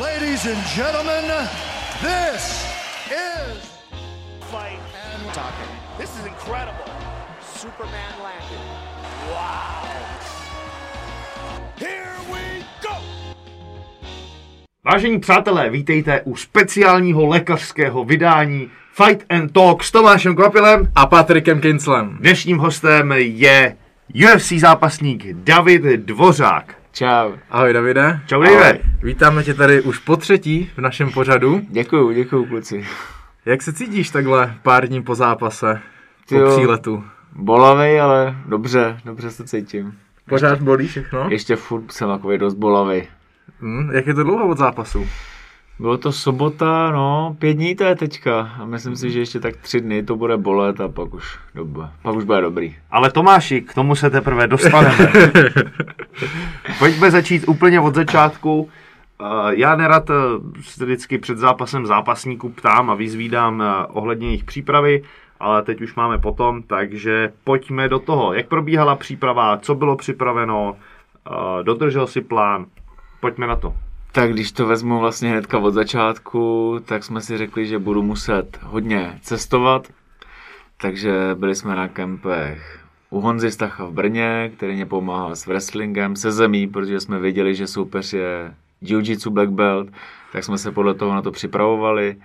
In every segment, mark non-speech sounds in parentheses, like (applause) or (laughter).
Ladies and gentlemen, this is fight and talking. This is incredible. Superman landed. Wow. Here we go. Vážení přátelé, vítejte u speciálního lékařského vydání Fight and Talk s Tomášem Kvapilem. a Patrikem Kinslem. Dnešním hostem je UFC zápasník David Dvořák. Čau. Ahoj Davide. Čau, Davide. Vítáme tě tady už po třetí v našem pořadu. Děkuju, děkuju kluci. Jak se cítíš takhle pár dní po zápase, po Tyjo. příletu? Bolavej, ale dobře, dobře se cítím. Pořád bolí všechno? Ještě furt jsem takový dost bolavej. Hm, jak je to dlouho od zápasu? Bylo to sobota, no, pět dní to je teďka. A myslím si, že ještě tak tři dny to bude bolet a pak už, doba, pak už bude dobrý. Ale Tomáši, k tomu se teprve dostaneme. (laughs) Pojďme začít úplně od začátku. Eh, Já nerad eh, se vždycky před zápasem zápasníků ptám a vyzvídám eh, ohledně jejich přípravy, ale teď už máme potom, takže pojďme do toho. Jak probíhala příprava, co bylo připraveno, dodržel si plán, pojďme na to. Tak když to vezmu vlastně hnedka od začátku, tak jsme si řekli, že budu muset hodně cestovat. Takže byli jsme na kempech u Honzy Stacha v Brně, který mě pomáhal s wrestlingem, se zemí, protože jsme věděli, že soupeř je Jiu-Jitsu Black Belt, tak jsme se podle toho na to připravovali.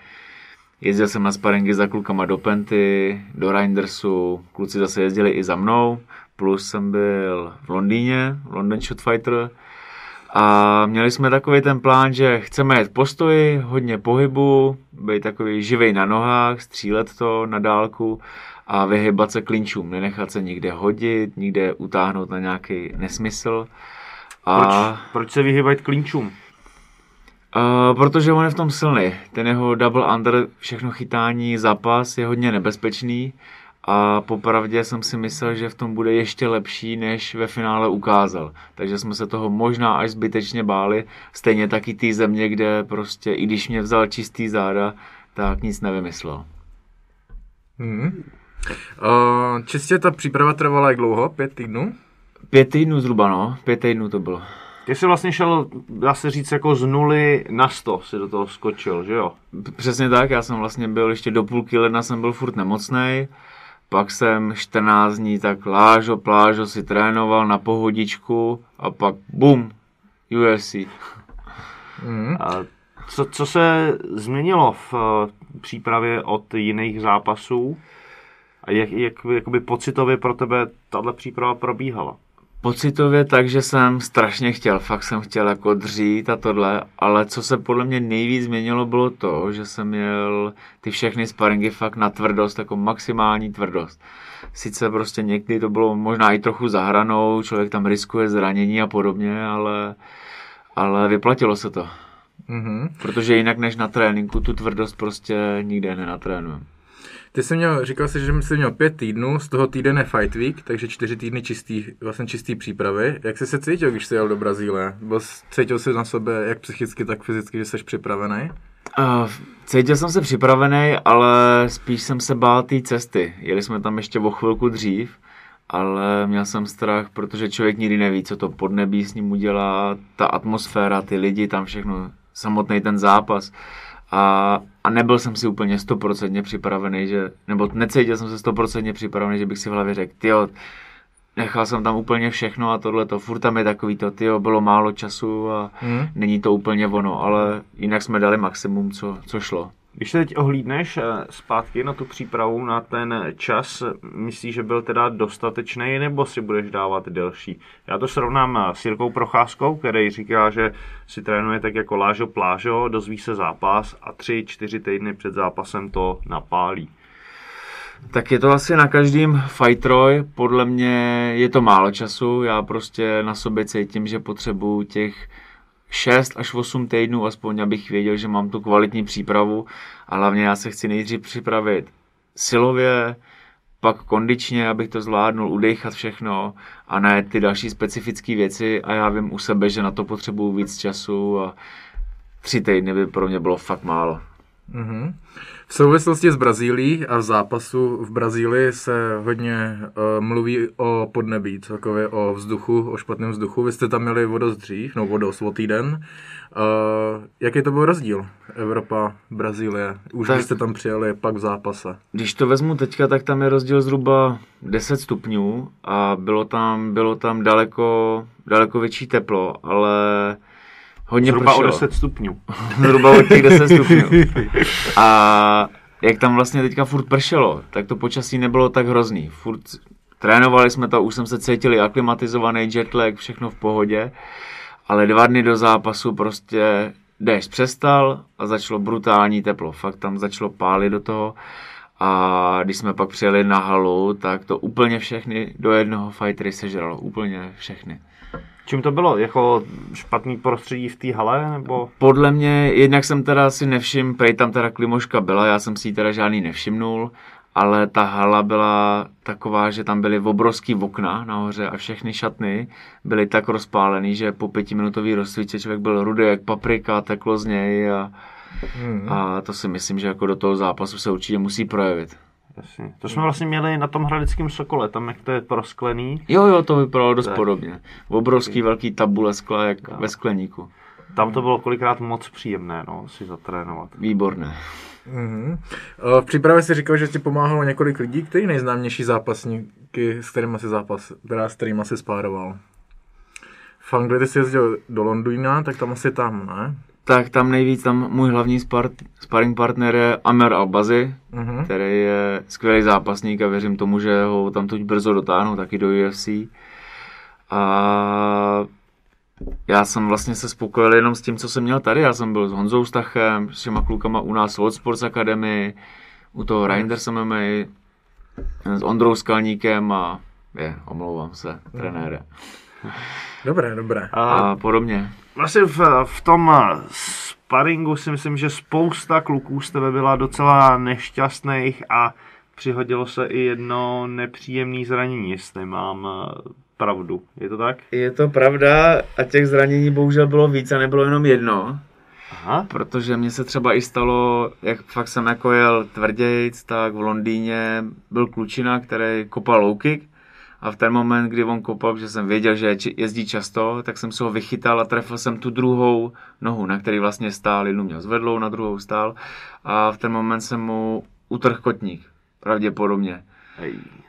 Jezdil jsem na sparingy za klukama do Penty, do Reindersu, kluci zase jezdili i za mnou, plus jsem byl v Londýně, London Shot Fighter, a měli jsme takový ten plán, že chceme jet postoji, hodně pohybu, být takový živej na nohách, střílet to na dálku a vyhybat se klinčům, nenechat se nikde hodit, nikde utáhnout na nějaký nesmysl. A, Proč, proč se vyhýbat klínčům? a, protože on je v tom silný. Ten jeho double under, všechno chytání, zápas je hodně nebezpečný a popravdě jsem si myslel, že v tom bude ještě lepší, než ve finále ukázal. Takže jsme se toho možná až zbytečně báli. Stejně taky té země, kde prostě, i když mě vzal čistý záda, tak nic nevymyslel. Hm. Uh, čistě ta příprava trvala jak dlouho? Pět týdnů? Pět týdnů zhruba, no. Pět týdnů to bylo. Ty jsi vlastně šel, dá se říct, jako z nuly na sto si do toho skočil, že jo? Přesně tak, já jsem vlastně byl ještě do půlky ledna, jsem byl furt nemocný. Pak jsem 14 dní tak lážo, plážo si trénoval na pohodičku a pak bum, UFC. Hm. A co, co se změnilo v eh, přípravě od jiných zápasů? A jak, jak jakoby pocitově pro tebe tahle příprava probíhala? Pocitově tak, že jsem strašně chtěl, fakt jsem chtěl jako dřít a tohle, ale co se podle mě nejvíc změnilo bylo to, že jsem měl ty všechny sparingy fakt na tvrdost, jako maximální tvrdost. Sice prostě někdy to bylo možná i trochu zahranou, člověk tam riskuje zranění a podobně, ale, ale vyplatilo se to. Mhm. Protože jinak než na tréninku tu tvrdost prostě nikde nenatrénujeme. Ty jsi měl, říkal jsi, že jsi měl pět týdnů, z toho týden je Fight Week, takže čtyři týdny čistý, vlastně čistý přípravy. Jak jsi se cítil, když jsi jel do Brazílie? Byl, cítil jsi na sebe jak psychicky, tak fyzicky, že jsi připravený? Uh, cítil jsem se připravený, ale spíš jsem se bál té cesty. Jeli jsme tam ještě o chvilku dřív, ale měl jsem strach, protože člověk nikdy neví, co to podnebí s ním udělá, ta atmosféra, ty lidi, tam všechno, samotný ten zápas. A, a nebyl jsem si úplně stoprocentně připravený, že, nebo necítil jsem se stoprocentně připravený, že bych si v hlavě řekl, tyjo, nechal jsem tam úplně všechno a tohle to, furt tam je takový to, tyjo, bylo málo času a Hmm. není to úplně ono, ale jinak jsme dali maximum, co, co šlo. Když se teď ohlídneš eh, zpátky na tu přípravu, na ten čas, myslíš, že byl teda dostatečný, nebo si budeš dávat delší? Já to srovnám eh, s Jirkou Procházkou, který říká, že si trénuje tak jako lážo plážo, dozví se zápas a tři, čtyři týdny před zápasem to napálí. Tak je to asi na každým fightroj, podle mě je to málo času, já prostě na sobě cítím, že potřebuju těch 6 až 8 týdnů, aspoň abych věděl, že mám tu kvalitní přípravu a hlavně já se chci nejdřív připravit silově, pak kondičně, abych to zvládnul, udechat všechno a ne ty další specifické věci a já vím u sebe, že na to potřebuju víc času a tři týdny by pro mě bylo fakt málo. Mhm. V souvislosti s Brazílií a v zápasu v Brazílii se hodně uh, mluví o podnebí, celkově o vzduchu, o špatném vzduchu. Vy jste tam měli vodost dřív, no vodost o týden. Uh, jaký to byl rozdíl? Evropa, Brazílie. Už Tak- tak. jste tam přijeli pak v zápase. Když to vezmu teďka, tak tam je rozdíl zhruba 10 stupňů a bylo tam, bylo tam daleko, daleko větší teplo, ale hodně Zhruba o pršelo. 10 stupňů. (laughs) Zhruba o těch 10 stupňů. (laughs) A jak tam vlastně teďka furt pršelo, tak to počasí nebylo tak hrozný. Furt trénovali jsme to, už jsem se cítili aklimatizovaný, jetlag, všechno v pohodě. Ale dva dny do zápasu prostě déšť přestal a začalo brutální teplo. Fakt tam začalo pálit do toho. A když jsme pak přijeli na halu, tak to úplně všechny do jednoho fightery sežralo. Úplně všechny. Čím to bylo? Jako špatný prostředí v té hale? Nebo Podle mě, jednak jsem teda si nevšiml, prej tam teda klimoška byla, já jsem si ji teda žádný nevšimnul, ale ta hala byla taková, že tam byly obrovský okna nahoře a všechny šatny byly tak rozpálený, že po pětiminutový rozsvíce člověk byl rudý jak paprika, teklo z něj a, Hmm. a to si myslím, že jako do toho zápasu se určitě musí projevit. Jasně. To jsme vlastně měli na tom hradeckém Sokole, tam jak to je prosklený. Jo, jo, to vypadalo dost Tak. podobně. Obrovský velký tabule skla, jak ve skleníku. Tam to bylo kolikrát moc příjemné, no, si zatrénovat. Výborné. Mhm. Eh, V přípravě si říkal, že ti pomáhalo několik lidí, který nejznámější zápasníky, s kterými si zápas, teda s kterými si spároval. V Anglii ty jsi jezdil do Londýna, tak tam asi tam, ne? Tak tam nejvíc, tam můj hlavní spart, sparring partner je Amer Albazi, Mhm. který je skvělý zápasník a věřím tomu, že ho tam teď brzo dotáhnou taky do UFC. A já jsem vlastně se spokojil jenom s tím, co jsem měl tady. Já jsem byl s Honzou Stachem, s těma klukama u nás v Sports Academy, u toho Reinders MMA, s Ondrou Skalníkem a je, omlouvám se, trenére. Dobré, dobré. A A podobně. vlastně v, v tom sparingu si myslím, že spousta kluků z tebe byla docela nešťastných a přihodilo se i jedno nepříjemné zranění, jestli mám eh, pravdu. Je to tak? Je to pravda a těch zranění bohužel bylo víc a nebylo jenom jedno. Aha. Protože mně se třeba i stalo, jak fakt jsem jako jel tvrdějc, tak v Londýně byl klučina, který kopal low kick a v ten moment, kdy on kopal, že jsem věděl, že jezdí často, tak jsem se ho vychytal a trefil jsem tu druhou nohu, na který vlastně stál, jednu měl zvedlou, na druhou stál. A v ten moment jsem mu utrhl kotník, pravděpodobně,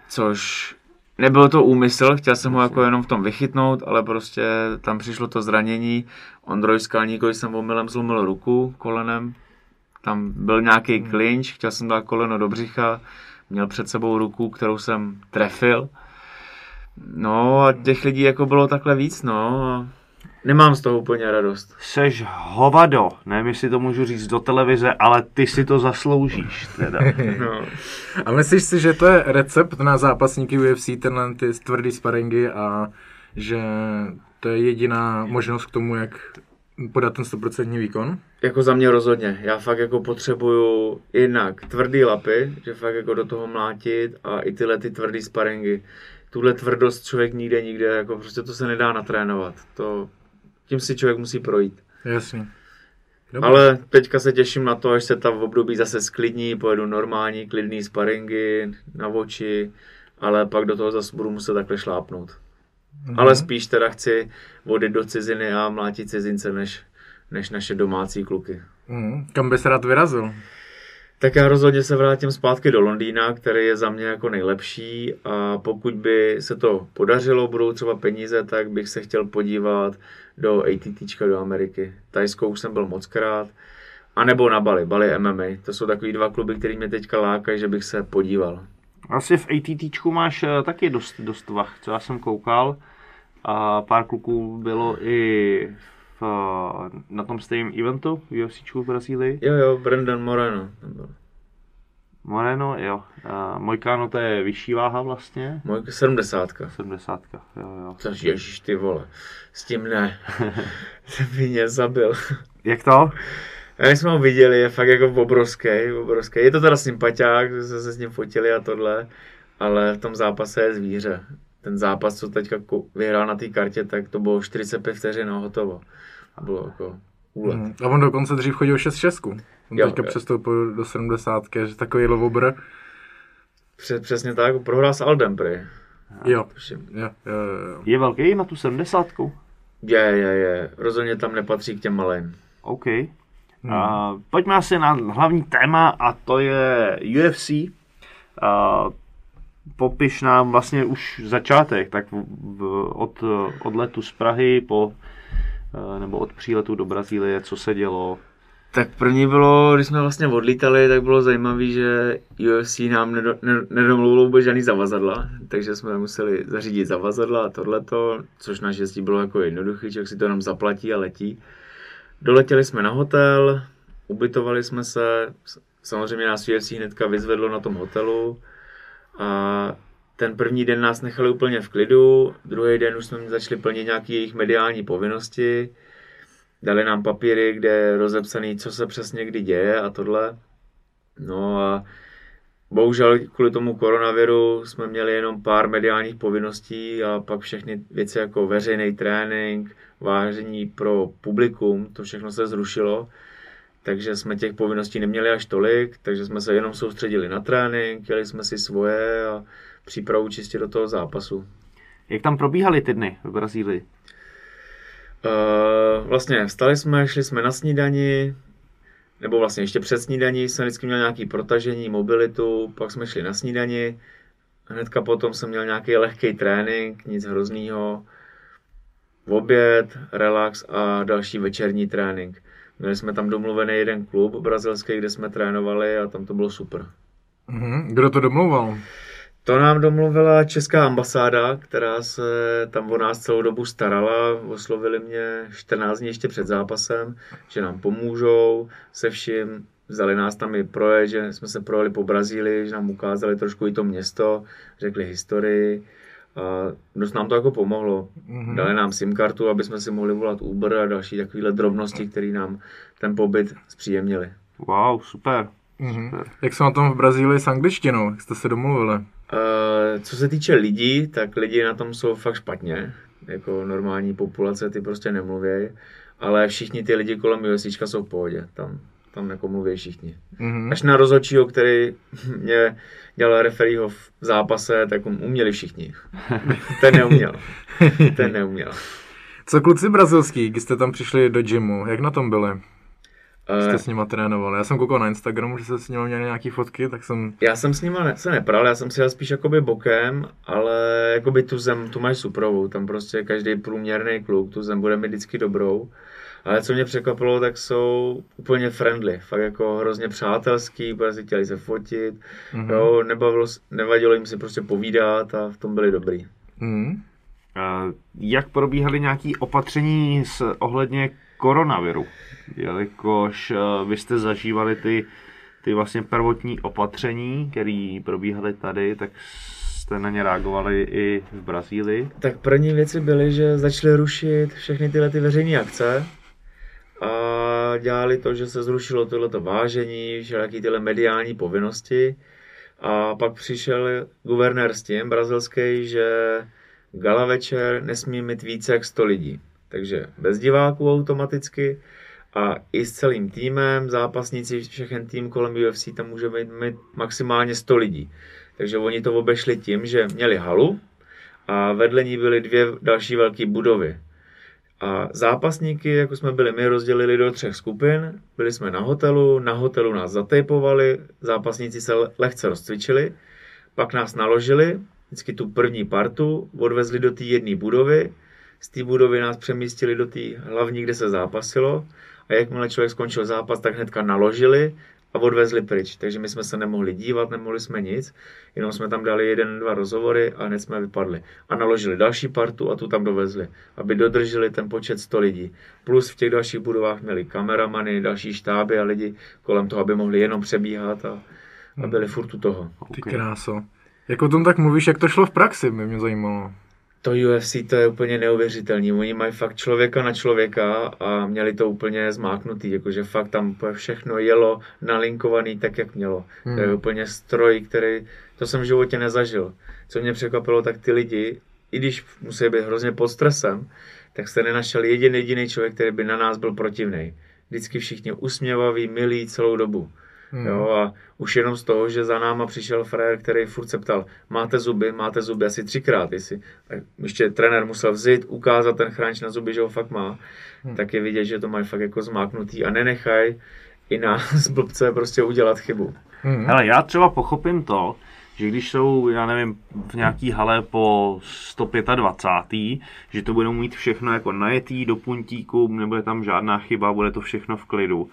což nebyl to úmysl, chtěl jsem ho jako jenom v tom vychytnout, ale prostě tam přišlo to zranění. Ondroj Skalníkovi jsem omylem zlomil ruku kolenem, tam byl nějaký klinč, chtěl jsem dát koleno do břicha, měl před sebou ruku, kterou jsem trefil. No a těch lidí jako bylo takhle víc, no. a Nemám z toho úplně radost. Seš hovado, nevím, jestli to můžu říct do televize, ale ty si to zasloužíš teda. (laughs) No. A myslíš si, že to je recept na zápasníky UFC, tenhle ty tvrdý sparingy a že to je jediná možnost k tomu, jak podat ten 100% výkon? Jako za mě rozhodně. Já fakt jako potřebuju jednak tvrdý lapy, že fakt jako do toho mlátit a i tyhle ty tvrdý sparingy. Tuhle tvrdost člověk nikde, nikde, jako prostě to se nedá natrénovat. To, tím si člověk musí projít. Jasně. Dobře. Ale teďka se těším na to, až se ta v období zase sklidní, pojedu normální, klidný sparingy na oči, ale pak do toho zase budu muset takhle šlápnout. Mhm. Ale spíš teda chci odjet do ciziny a mlátit cizince, než, než naše domácí kluky. Mhm. Kam bys rád vyrazil? Tak já rozhodně se vrátím zpátky do Londýna, který je za mě jako nejlepší a pokud by se to podařilo, budou třeba peníze, tak bych se chtěl podívat do ATT do Ameriky. Tajskou už jsem byl moc krát. A nebo na Bali, Bali MMA. To jsou takový dva kluby, který mě teďka lákají, že bych se podíval. Asi v ATTčku máš eh, taky dost, dost vach, co já jsem koukal. A pár kluků bylo i v, na tom stejném eventu v UFCčku v Brazílii. Jo, jo, Brendan Moreno. tam byl. Moreno, jo. A Mojkáno to je vyšší váha vlastně. Můj 70. 70. Jo, jo. Což ježiš ty vole, s tím ne. (laughs) Ten by mě zabil. Jak to? A jak jsme ho viděli, je fakt jako obrovský, obrovský. Je to teda sympatiák, že jsme se s ním fotili a tohle, ale v tom zápase je zvíře. Ten zápas, co teďka vyhrál na té kartě, tak to bylo 45 vteřin a hotovo. Bylo jako úlet. Mhm. A on dokonce dřív chodil 6 šestku. On Jo, teďka jo. přestoupil do 70, že takový lovobr. Přes, přesně tak, prohrál s Aldem prý. Jo. Jo, jo, jo. Je velký na tu 70. Je, je, je. Rozhodně tam nepatří k těm malým. OK. A pojďme asi na hlavní téma a to je UFC. A popiš nám vlastně už začátek, tak v, v, od, od letu z Prahy po, nebo od příletu do Brazílie, co se dělo. Tak první bylo, když jsme vlastně odlítali, tak bylo zajímavé, že UFC nám nedo, ne, nedomluvilo vůbec žádný zavazadla, takže jsme museli zařídit zavazadla a tohleto, což naštěstí bylo jako jednoduchý, člověk si to jenom zaplatí a letí. Doletěli jsme na hotel, ubytovali jsme se, samozřejmě nás UFC hnedka vyzvedlo na tom hotelu a ten první den nás nechali úplně v klidu, druhý den už jsme začali plnit nějaké jejich mediální povinnosti, dali nám papíry, kde je rozepsaný, co se přesně kdy děje a tohle. No a bohužel kvůli tomu koronaviru jsme měli jenom pár mediálních povinností a pak všechny věci jako veřejný trénink, vážení pro publikum, to všechno se zrušilo. Takže jsme těch povinností neměli až tolik, takže jsme se jenom soustředili na trénink, jeli jsme si svoje a přípravu čistě do toho zápasu. Jak tam probíhaly ty dny v Brazílii? Uh, vlastně vstali jsme, šli jsme na snídani, nebo vlastně ještě před snídaní jsem vždycky měl nějaký protažení, mobilitu, pak jsme šli na snídani, hnedka potom jsem měl nějaký lehký trénink, nic hroznýho, v oběd, relax a další večerní trénink. Měli jsme tam domluvený jeden klub brazilský, kde jsme trénovali a tam to bylo super. Mhm. Kdo to domlouval? To nám domluvila česká ambasáda, která se tam o nás celou dobu starala. Oslovili mě 14 dní ještě před zápasem, že nám pomůžou se vším. Vzali nás tam i projet, že jsme se projeli po Brazílii, že nám ukázali trošku i to město, řekli historii. A dost nám to jako pomohlo. Mhm. Dali nám SIM kartu, aby jsme si mohli volat Uber a další takovéhle drobnosti, které nám ten pobyt zpříjemnili. Wow, super. Mhm. Jak jsou na tom v Brazílii s angličtinou? Jak jste se domluvili? Eh, co se týče lidí, tak lidi na tom jsou fakt špatně. Jako normální populace ty prostě nemluví. Ale všichni ty lidi kolem UFC jsou v pohodě. Tam, tam jako mluví všichni. Mhm. Až na rozhodčího, který mě dělal referího v zápase, tak um- uměli všichni. (laughs) Ten neuměl. Ten neuměl. Co kluci brazilský, když jste tam přišli do gymu, jak na tom byli? Eh, Jste s nima trénovali. Já jsem koukal na Instagramu, že jste s nimi měli nějaký fotky, tak jsem... Já jsem s nima ne, se nepral, já jsem si jel spíš jakoby bokem, ale jakoby tu zem, tu máš suprovou, tam prostě každý průměrný kluk tu zem bude mít vždycky dobrou. Ale co mě překvapilo, tak jsou úplně friendly, fakt jako hrozně přátelský, protože si chtěli se fotit, Mhm. jo, nebavilo, nevadilo jim si prostě povídat a v tom byli dobrý. Mhm. Eh, Jak probíhaly nějaké opatření s ohledně koronaviru? Jelikož eh, vy jste zažívali ty, ty vlastně prvotní opatření, které probíhaly tady, tak jste na ně reagovali i v Brazílii. Tak první věci byly, že začaly rušit všechny tyhle ty veřejné akce a dělali to, že se zrušilo tohleto vážení, všelijaký tyhle mediální povinnosti a pak přišel guvernér s tím brazilský, že gala večer nesmí mít více jak 100 lidí. Takže bez diváků automaticky a i s celým týmem, zápasníci, všechen tým kolem UFC tam může mít maximálně 100 lidí. Takže oni to obešli tím, že měli halu, a vedle ní byly dvě další velké budovy. A zápasníky, jako jsme byli my, rozdělili do třech skupin. Byli jsme na hotelu, na hotelu nás zatejpovali, zápasníci se le- lehce rozcvičili, pak nás naložili, vždycky tu první partu, odvezli do té jedné budovy, z té budovy nás přemístili do té hlavní, kde se zápasilo a jakmile člověk skončil zápas, tak hnedka naložili a odvezli pryč. Takže my jsme se nemohli dívat, nemohli jsme nic, jenom jsme tam dali jeden, dva rozhovory a hned jsme vypadli. A naložili další partu a tu tam dovezli, aby dodrželi ten počet 100 lidí. Plus v těch dalších budovách měli kameramany, další štáby a lidi kolem toho, aby mohli jenom přebíhat a, a byli furt u toho. Ty kráso. Jak o tom tak mluvíš, jak to šlo v praxi, by mě zajímalo. To UFC to je úplně neuvěřitelný. Oni mají fakt člověka na člověka a měli to úplně zmáknutý, jakože fakt tam všechno jelo nalinkovaný tak, jak mělo. Hmm. To je úplně stroj, který, to jsem v životě nezažil. Co mě překvapilo, tak ty lidi, i když musí být hrozně pod stresem, tak jste nenašel jediný jediný člověk, který by na nás byl protivný. Vždycky všichni usměvaví, milí celou dobu. Hmm. Jo, a už jenom z toho, že za náma přišel frajer, který furt se ptal, máte zuby, máte zuby asi třikrát, jestli a ještě trenér musel vzít, ukázat ten chránič na zuby, že ho fakt má, hmm. tak je vidět, že to mají fakt jako zmáknutý a nenechaj i nás (laughs) blbce prostě udělat chybu. Hmm. Hele, já třeba pochopím to, že když jsou, já nevím, v nějaký hale po 125. že to budou mít všechno jako najetý do puntíku, nebude tam žádná chyba, bude to všechno v klidu.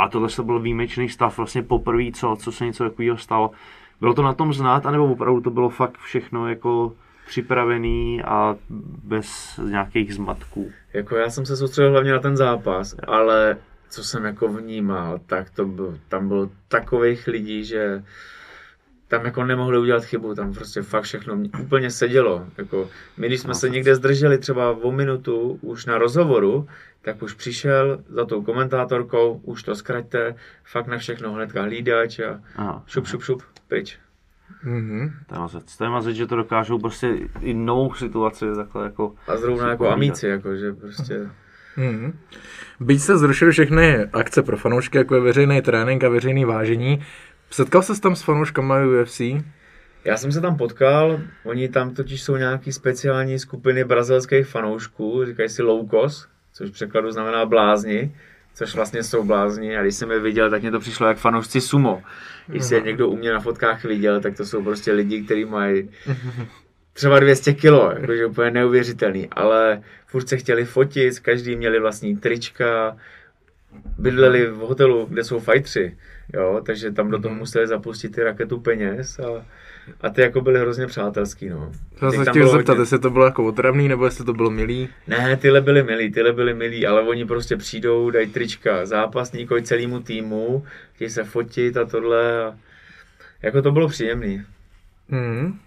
A tohle se byl výjimečný stav, vlastně poprvé, co, co se něco takového stalo. Bylo to na tom znát, anebo opravdu to bylo fakt všechno jako připravený a bez nějakých zmatků? Jako já jsem se soustředil hlavně na ten zápas, ale co jsem jako vnímal, tak to byl, tam bylo takových lidí, že tam jako nemohli udělat chybu, tam prostě fakt všechno (clears throat) úplně sedělo. Jako my, když jsme se někde zdrželi třeba o minutu už na rozhovoru, tak už přišel za tou komentátorkou, už to zkraťte, fakt na všechno hnedka hlídač a Aha. šup, šup, šup, pryč. Mm-hmm. To je mazec. To je mazec, že to dokážou prostě i novou situaci takhle jako... A zrovna jako povídat. amici, jako že prostě... Mm-hmm. Byť se zrušily všechny akce pro fanoušky, jako je veřejný trénink a veřejný vážení, setkal se tam s fanouškama UFC? Já jsem se tam potkal, oni tam totiž jsou nějaký speciální skupiny brazilských fanoušků, říkají si loukos, což v překladu znamená blázni, což vlastně jsou blázni a když jsem je viděl, tak mě to přišlo jak fanoušci sumo. Když se někdo u mě na fotkách viděl, tak to jsou prostě lidi, kteří mají třeba 200 kilo, jakože úplně neuvěřitelný, ale furt se chtěli fotit, každý měli vlastní trička, bydleli v hotelu, kde jsou fajtři, jo, takže tam do toho mhm. museli zapustit ty raketu peněz a a ty jako byly hrozně přátelský, no. Já se chtěl zeptat, hodně... jestli to bylo jako otravný, nebo jestli to bylo milý? Ne, tyhle byly milí, tyhle byly milí, ale oni prostě přijdou, dají trička zápasníkovi celému týmu, chtějí se fotit a tohle. A... Jako to bylo příjemný. Mm.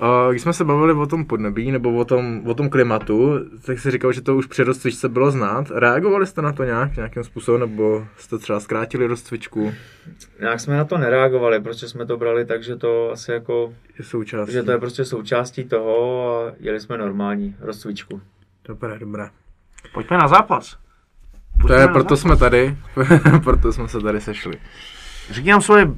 A když jsme se bavili o tom podnebí nebo o tom, o tom klimatu, tak si říkal, že to už při rozcvičce bylo znát. Reagovali jste na to nějak, nějakým způsobem, nebo jste třeba zkrátili rozcvičku? Nějak jsme na to nereagovali, protože jsme to brali tak, že to asi jako... Je součástí. Že to je prostě součástí toho a jeli jsme normální rozcvičku. Dobré, dobré. Pojďme na zápas. Pojďme to je, proto zápas. jsme tady, (laughs) proto jsme se tady sešli. Řekni nám svoje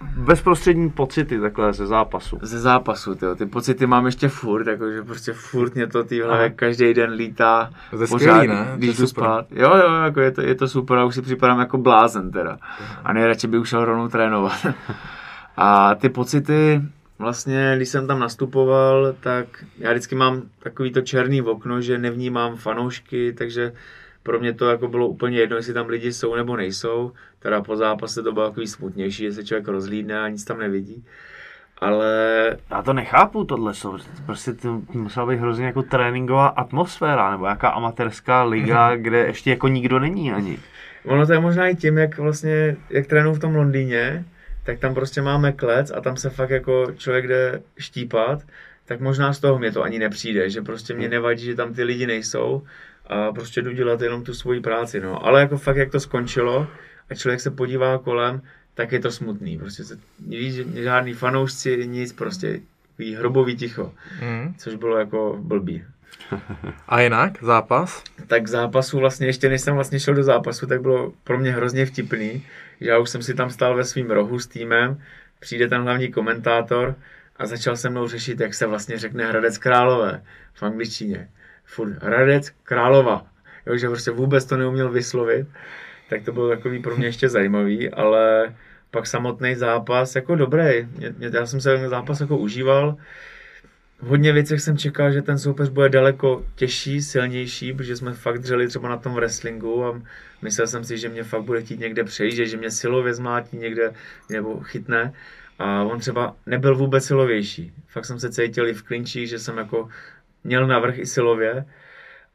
bezprostřední pocity takhle ze zápasu. Ze zápasu, tyjo. ty pocity mám ještě furt, jakože prostě furt mě to ty hlavě každý den lítá. To je pořád, ne? když jdu spát. Jo, jo, jako je to, je to super a už si připadám jako blázen teda. A nejradši bych už šel rovnou trénovat. (laughs) a ty pocity, vlastně, když jsem tam nastupoval, tak já vždycky mám takový to černý okno, že nevnímám fanoušky, takže pro mě to jako bylo úplně jedno, jestli tam lidi jsou nebo nejsou. Teda po zápase to bylo takový smutnější, že se člověk rozlídne a nic tam nevidí. Ale... Já to nechápu, tohle jsou. Prostě to musela být hrozně jako tréninková atmosféra, nebo jaká amatérská liga, (laughs) kde ještě jako nikdo není ani. Ono to je možná i tím, jak vlastně, jak trénuju v tom Londýně, tak tam prostě máme klec a tam se fakt jako člověk jde štípat, tak možná z toho mě to ani nepřijde, že prostě mě nevadí, že tam ty lidi nejsou a prostě jdu dělat jenom tu svoji práci, no. Ale jako fakt, jak to skončilo a člověk se podívá kolem, tak je to smutný. Prostě se, nevíš, žádný fanoušci, nic, prostě hrobový ticho, mm. což bylo jako blbý. A jinak, zápas? Tak zápasu vlastně, ještě než jsem vlastně šel do zápasu, tak bylo pro mě hrozně vtipný, že já už jsem si tam stál ve svým rohu s týmem, přijde ten hlavní komentátor a začal se mnou řešit, jak se vlastně řekne Hradec Králové v angličtině furt Hradec Králova, jo, že prostě vůbec to neuměl vyslovit, tak to bylo takový pro mě ještě zajímavý, ale pak samotný zápas jako dobrý. Já jsem se ten zápas jako užíval. V hodně věcech jsem čekal, že ten soupeř bude daleko těžší, silnější, protože jsme fakt dřeli třeba na tom wrestlingu a myslel jsem si, že mě fakt bude chtít někde přejít, že mě silově zmátí někde nebo chytne. A on třeba nebyl vůbec silovější. Fakt jsem se cítil i v klinčích, že jsem jako měl navrh i silově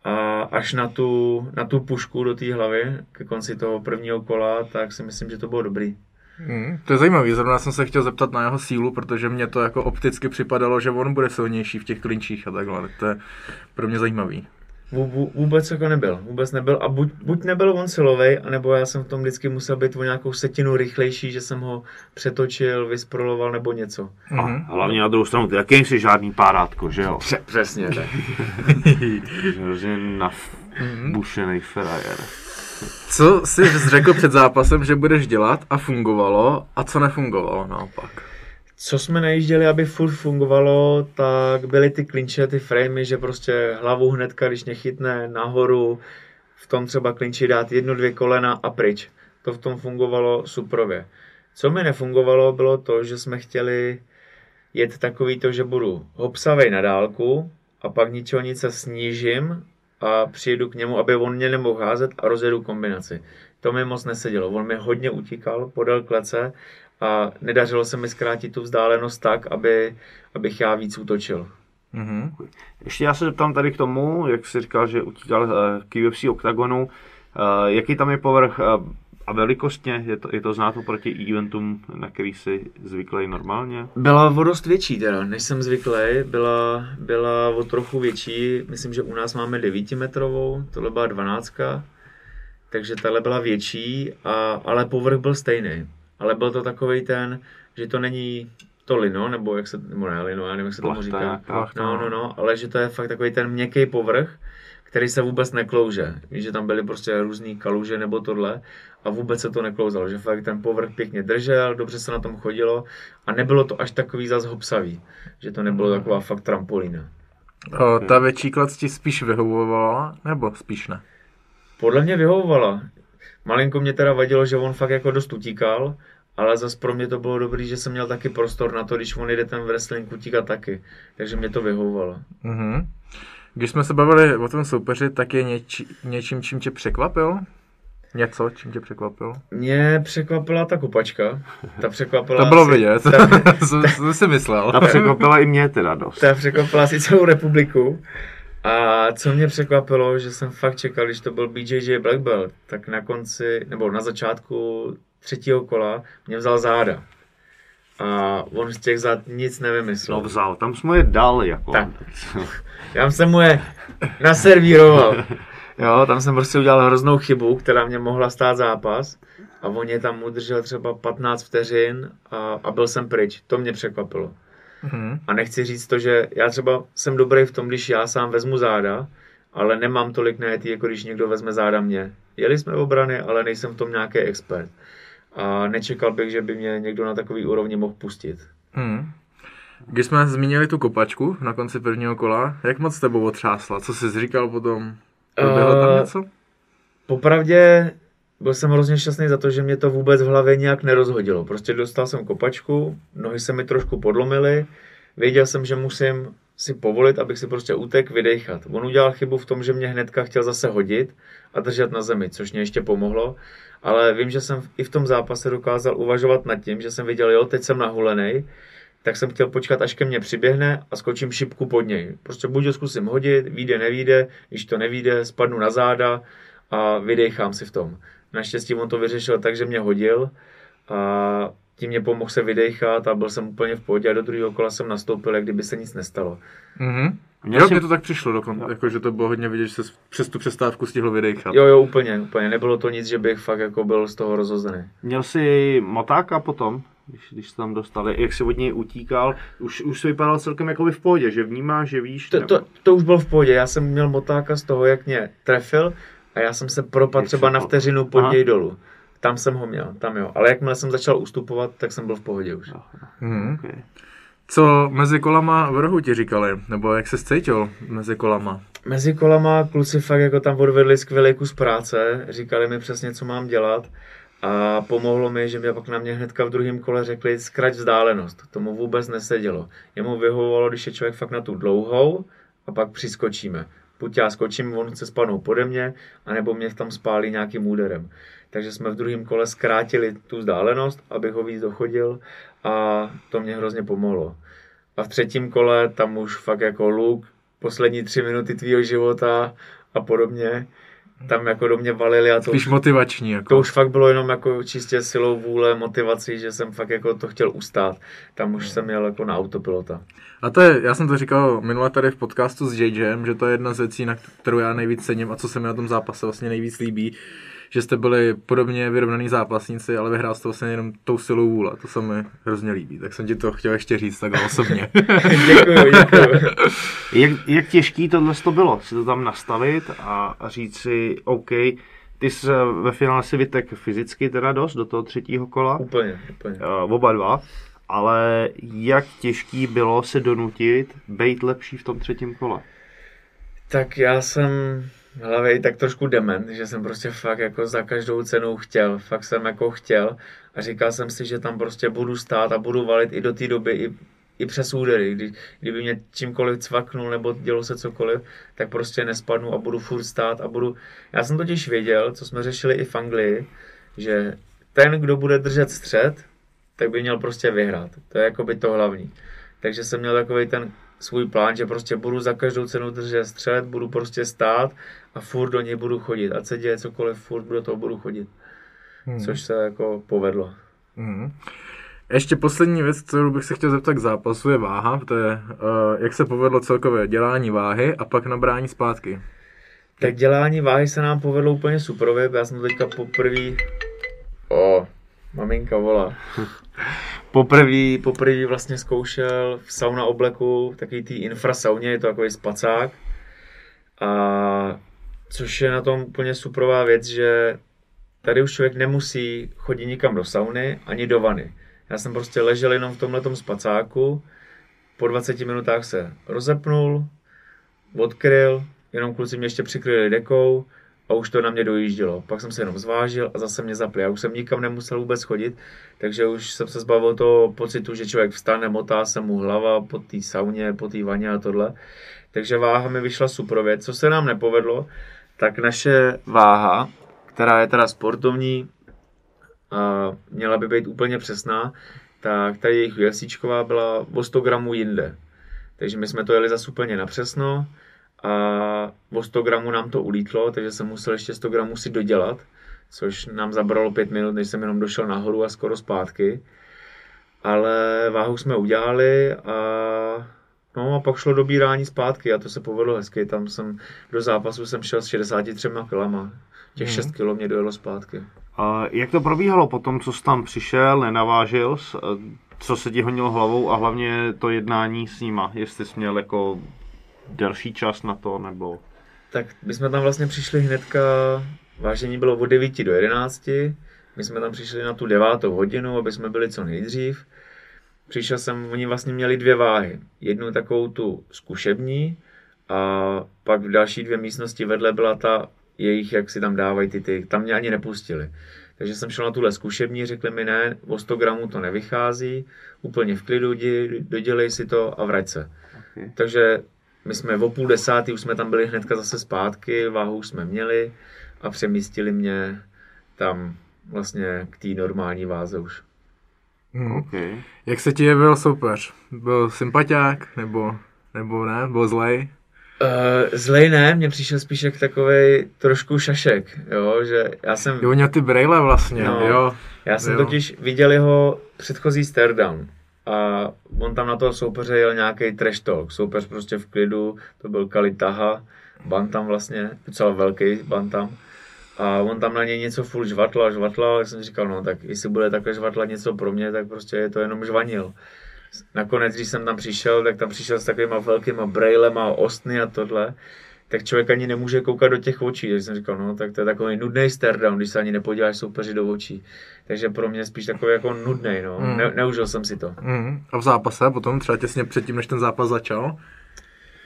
a až na tu, na tu pušku do té hlavy ke konci toho prvního kola, tak si myslím, že to bylo dobrý. Hmm, to je zajímavý, zrovna jsem se chtěl zeptat na jeho sílu, protože mě to jako opticky připadalo, že on bude silnější v těch klinčích a takhle, to je pro mě zajímavý. Vů- Vůbec jako nebyl, vůbec nebyl a buď, buď nebyl on silovej, anebo já jsem v tom vždycky musel být o nějakou setinu rychlejší, že jsem ho přetočil, vysproloval nebo něco. A hlavně na druhou stranu, ty jaký jsi žádný párátko, že jo? Pře- přesně tak. (laughs) Hrozně nabušený frajer. Co jsi řekl před zápasem, že budeš dělat a fungovalo a co nefungovalo naopak? Co jsme najížděli, aby furt fungovalo, tak byly ty klinče, ty framey, že prostě hlavu hnedka, když mě chytne nahoru, v tom třeba klinči dát jedno, dvě kolena a pryč. To v tom fungovalo suprově. Co mi nefungovalo, bylo to, že jsme chtěli jet takový to, že budu hopsavej na dálku a pak ničeho nic se snížím a přijedu k němu, aby on mě nemohl házet a rozjedu kombinaci. To mi moc nesedělo. On mi hodně utíkal podél klece a nedařilo se mi zkrátit tu vzdálenost tak, aby, abych já víc útočil. Mhm. Ještě já se zeptám tady k tomu, jak jsi říkal, že utíkal eh, k UFC OKTAGONu, eh, jaký tam je povrch eh, a velikostně, je to, je to znát oproti eventům, na který jsi zvyklý normálně? Byla o dost větší teda, než jsem zvyklý. Byla, byla o trochu větší. Myslím, že u nás máme 9 metrovou, tohle byla 12. Takže tahle byla větší, a, ale povrch byl stejný. Ale byl to takový ten, že to není to lino, nebo jak se, nebo ne lino, já nevím, jak se tomu říká. nějaká. No, no, no, ale že to je fakt takový ten měkký povrch, který se vůbec neklouže. Víš, že tam byly prostě různý kaluže nebo tohle a vůbec se to neklouzalo, že fakt ten povrch pěkně držel, dobře se na tom chodilo a nebylo to až takový zas hopsavý, že to nebylo taková fakt trampolína. O, ta větší klec ti spíš vyhovovala, nebo spíš ne? Podle mě vyhovovala. Malinko mě teda vadilo, že on fakt jako dost utíkal, ale zas pro mě to bylo dobrý, že jsem měl taky prostor na to, když on jde ten wrestling utíkat taky. Takže mě to vyhovovalo. Mhm. Když jsme se bavili o tom soupeři, tak je něči, něčím, čím tě překvapil? Něco, čím tě překvapil? Mě překvapila ta kopačka. Ta překvapila To bylo asi- vidět, Ta, (laughs) jsem si myslel. A překvapila i mě teda dost. ta překvapila si celou republiku. A co mě překvapilo, že jsem fakt čekal, když to byl BJJ Black Belt, tak na konci, nebo na začátku třetího kola mě vzal záda. A on z těch zád nic nevymyslel. No vzal, tam jsme je dal jako. Tak. Já jsem mu je naservíroval. (laughs) Jo, tam jsem prostě udělal hroznou chybu, která mě mohla stát zápas. A on je tam udržel třeba 15 vteřin a, a byl jsem pryč. To mě překvapilo. Mhm. A nechci říct to, že já třeba jsem dobrý v tom, když já sám vezmu záda, ale nemám tolik najetý, jako když někdo vezme záda mě. Jeli jsme obrany, ale nejsem v tom nějaký expert. A nečekal bych, že by mě někdo na takový úrovni mohl pustit. Mhm. Když jsme zmínili tu kopačku na konci prvního kola, jak moc tebou otřásla? Co jsi říkal potom? Proběhlo tam Eh, něco? Popravdě byl jsem hrozně šťastný za to, že mě to vůbec v hlavě nějak nerozhodilo. Prostě dostal jsem kopačku, nohy se mi trošku podlomily, věděl jsem, že musím si povolit, abych si prostě utek, vydechat. On udělal chybu v tom, že mě hnedka chtěl zase hodit a držet na zemi, což mě ještě pomohlo. Ale vím, že jsem i v tom zápase dokázal uvažovat nad tím, že jsem viděl, jo, teď jsem nahulený, tak jsem chtěl počkat, až ke mně přiběhne a skočím šipku pod něj. Prostě buď ho zkusím hodit, vyjde, nevíde, když to nevíde, spadnu na záda a vydechám si v tom. Naštěstí on to vyřešil tak, že mě hodil a tím mě pomohl se vydechat a byl jsem úplně v pohodě a do druhého kola jsem nastoupil, jak kdyby se nic nestalo. Mhm. Jsi- mně to tak přišlo dokonce, jako, že to bylo hodně vidět, že se přes tu přestávku stihl vydechat. Jo, jo, úplně, úplně. Nebylo to nic, že bych fakt jako byl z toho rozhozený. Měl jsi motáka potom, když, když jsi tam dostali, jak jsi od něj utíkal, už, už jsi vypadal celkem jako v pohodě, že vnímáš, že víš. To, to, to už bylo v pohodě. Já jsem měl motáka z toho, jak mě trefil a já jsem se propadl třeba se na vteřinu pod Aha. něj dolů. Tam jsem ho měl, tam jo. Ale jakmile jsem začal ustupovat, tak jsem byl v pohodě už. Mhm. Okay. Co mezi kolama v rohu ti říkali? Nebo jak se cítil mezi kolama? Mezi kolama kluci fakt jako tam odvedli skvělý kus práce, říkali mi přesně, co mám dělat a pomohlo mi, že mě pak na mě hnedka v druhém kole řekli zkrať vzdálenost. Tomu vůbec nesedělo. Jemu vyhovovalo, když je člověk fakt na tu dlouhou a pak přiskočíme. Buď já skočím, on chce spadnout pode mě, anebo mě tam spálí nějakým úderem. Takže jsme v druhém kole zkrátili tu vzdálenost, abych ho víc dochodil a to mě hrozně pomohlo. A v třetím kole tam už fakt jako luk, poslední tři minuty tvýho života a podobně. Tam jako do mě valili a to Spíš už, motivační. Jako. to už fakt bylo jenom jako čistě silou vůle, motivací, že jsem fakt jako to chtěl ustát. Tam už jsem jel jako na autopilota. A to je, já jsem to říkal minule tady v podcastu s JJem, že to je jedna z věcí, na kterou já nejvíc cením a co se mi na tom zápase vlastně nejvíc líbí, že jste byli podobně vyrovnaný zápasníci, ale vyhrál jste vlastně jenom tou silou vůle. To se mi hrozně líbí, tak jsem ti to chtěl ještě říct takhle osobně. (laughs) děkuju, děkuju. (laughs) Jak, jak těžký tohle to bylo, si to tam nastavit a, a říct si, OK, ty jsi ve finále si vytek fyzicky teda dost do toho třetího kola, Úplně, úplně. uh, oba dva, ale jak těžký bylo se donutit být lepší v tom třetím kole? Tak já jsem hlavě i tak trošku dement, že jsem prostě fakt jako za každou cenu chtěl, fakt jsem jako chtěl a říkal jsem si, že tam prostě budu stát a budu valit i do té doby, i, i přes údery, kdy, kdyby mě čímkoliv cvaknul nebo dělo se cokoliv, tak prostě nespadnu a budu furt stát a budu, já jsem totiž věděl, co jsme řešili i v Anglii, že ten, kdo bude držet střed, tak by měl prostě vyhrát, to je jako by to hlavní. Takže jsem měl takový ten svůj plán, že prostě budu za každou cenu držet střed, budu prostě stát a furt do něj budu chodit. Ať se děje cokoliv, furt do toho budu chodit. Hmm. Což se jako povedlo. Mhm. Ještě poslední věc, kterou bych se chtěl zeptat k zápasu, je váha. To je, uh, jak se povedlo celkové dělání váhy a pak nabrání zpátky. Tak dělání váhy se nám povedlo úplně superově. Já jsem to teďka poprvé... O, maminka volá. (laughs) Poprvé, poprvé vlastně zkoušel v sauna obleku, takový tý infrasauně, je to takový spacák. A což je na tom úplně superová věc, že tady už člověk nemusí chodit nikam do sauny ani do vany. Já jsem prostě ležel jenom v tomhletom spacáku, po 20 minutách se rozepnul, odkryl, jenom kluci mě ještě přikryli dekou a už to na mě dojíždělo. Pak jsem se jenom zvážil a zase mě zapli. Já už jsem nikam nemusel vůbec chodit, takže už jsem se zbavil toho pocitu, že člověk vstane, motá se mu hlava po té sauně, po té vaně a tohle. Takže váha mi vyšla superově. Co se nám nepovedlo, tak naše váha, která je teda sportovní, a měla by být úplně přesná, tak ta jejich UFCčková byla o 100 gramů jinde. Takže my jsme to jeli zase úplně napřesno a o 100 gramů nám to ulítlo, takže jsem musel ještě 100 gramů si dodělat, což nám zabralo 5 minut, než jsem jenom došel nahoru a skoro zpátky. Ale váhu jsme udělali a No a pak šlo dobírání zpátky a to se povedlo hezky. Tam jsem do zápasu jsem šel s 63 kilama. Těch 6 kilo mě dojelo zpátky. A jak to probíhalo po tom, co jsi tam přišel, nenavážil jsi, co se ti honilo hlavou a hlavně to jednání s nima, jestli jsi měl jako delší čas na to, nebo... Tak my jsme tam vlastně přišli hnedka, vážení bylo od 9 do 11, my jsme tam přišli na tu devátou hodinu, aby jsme byli co nejdřív. Přišel jsem, oni vlastně měli dvě váhy. Jednu takovou tu zkušební a pak v další dvě místnosti vedle byla ta jejich, jak si tam dávají ty, ty tam mě ani nepustili. Takže jsem šel na tuhle zkušební, řekli mi ne, o 100 gramů to nevychází, úplně v klidu, dodělej si to a vrať se. Okay. Takže my jsme o půl desátý, už jsme tam byli hnedka zase zpátky, váhu už jsme měli a přemístili mě tam vlastně k té normální váze už. Hmm. Okay. Jak se ti jevil soupeř? Byl sympatiák nebo, nebo ne? Byl zlej? Uh, zlej ne, mně přišel spíš jak takový trošku šašek, jo, že já jsem... Jo, měl ty brejle vlastně, No. jo. Já jsem Jo. totiž viděl jeho předchozí staredown a on tam na toho soupeře jel nějaký trash talk. Soupeř prostě v klidu, to byl Kalitaha, bantam vlastně, docela velký bantam. A on tam na něj něco furt žvatlal, žvatlal, tak jsem říkal, no tak jestli bude takhle žvatlat něco pro mě, tak prostě je to jenom žvanil. Nakonec, když jsem tam přišel, tak tam přišel s takovýma velkýma brejlema, ostny a tohle, tak člověk ani nemůže koukat do těch očí. Takže jsem říkal, no tak to je takový nudný staredown, když se ani nepodíváš soupeři do očí. Takže pro mě spíš takový jako nudný, no. Hmm. Ne, neužil jsem si to. Mhm. A v zápase potom, třeba těsně předtím, než ten zápas začal?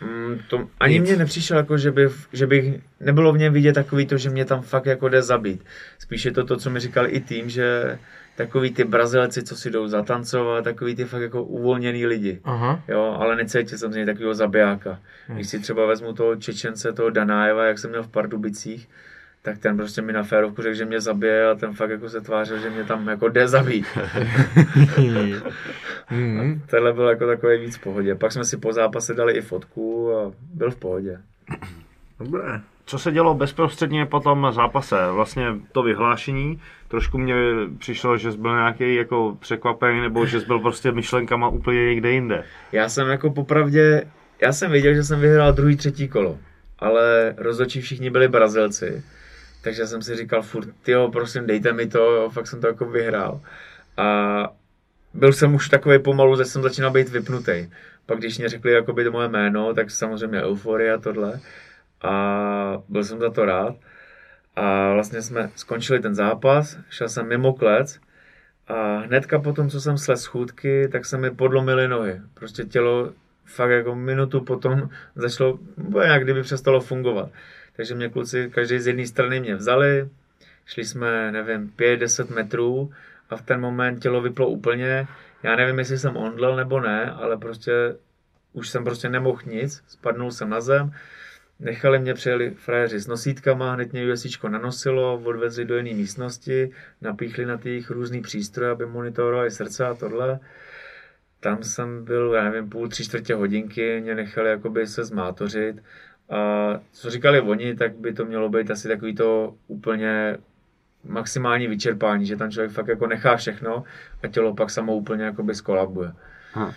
Mm, to ani mně nepřišel, jako, že, by, že bych, nebylo v něm vidět takový to, že mě tam fakt jako jde zabít. Spíš je to to, co mi říkal i tým, že takový ty Brazilci, co si jdou zatancovat, takový ty fakt jako uvolněný lidi. Aha. Jo, ale necítil jsem z něj takového zabijáka. Když si třeba vezmu toho Čečence, toho Danájeva, jak jsem měl v Pardubicích, tak ten prostě mi na férovku řekl, že mě zabije a ten fakt jako se tvářil, že mě tam jako jde zabít. (laughs) Mhm. Tenhle byl jako takový víc v pohodě. Pak jsme si po zápase dali i fotku a byl v pohodě. Dobré. co se dělo bezprostředně po tom zápase? Vlastně to vyhlášení, trošku mě přišlo, že jsi byl nějaký jako překvapený, nebo že jsi byl prostě myšlenkama úplně někde jinde. Já jsem jako popravdě, já jsem věděl, že jsem vyhrál druhý, třetí kolo, ale rozhodčí všichni byli Brazilci, takže jsem si říkal furt, jo, prosím, dejte mi to, jo, fakt jsem to jako vyhrál. A byl jsem už takový pomalu, že jsem začínal být vypnutý. Pak když mě řekli jakoby to moje jméno, tak samozřejmě euforie a tohle. A byl jsem za to rád. A vlastně jsme skončili ten zápas, šel jsem mimo klec a hnedka potom, co jsem slez schůdky, tak se mi podlomily nohy. Prostě tělo fakt jako minutu potom (laughs) začalo, jak kdyby přestalo fungovat. Takže mě kluci každý z jedné strany mě vzali, šli jsme, nevím, 5-10 metrů a v ten moment tělo vyplo úplně. Já nevím, jestli jsem ondlel nebo ne, ale prostě už jsem prostě nemohl nic, spadnul jsem na zem, nechali mě, přijeli frajeři s nosítkama, hned mě USIčko nanosilo, odvezli do jiné místnosti, napíchli na těch různý přístroje, aby monitorovali srdce a tohle. Tam jsem byl, já nevím, půl, tři čtvrtě hodinky, mě nechali jakoby se zmátořit. A co říkali oni, tak by to mělo být asi takový to úplně maximální vyčerpání, že tam člověk fakt jako nechá všechno a tělo pak samo úplně jakoby skolabuje. Hm.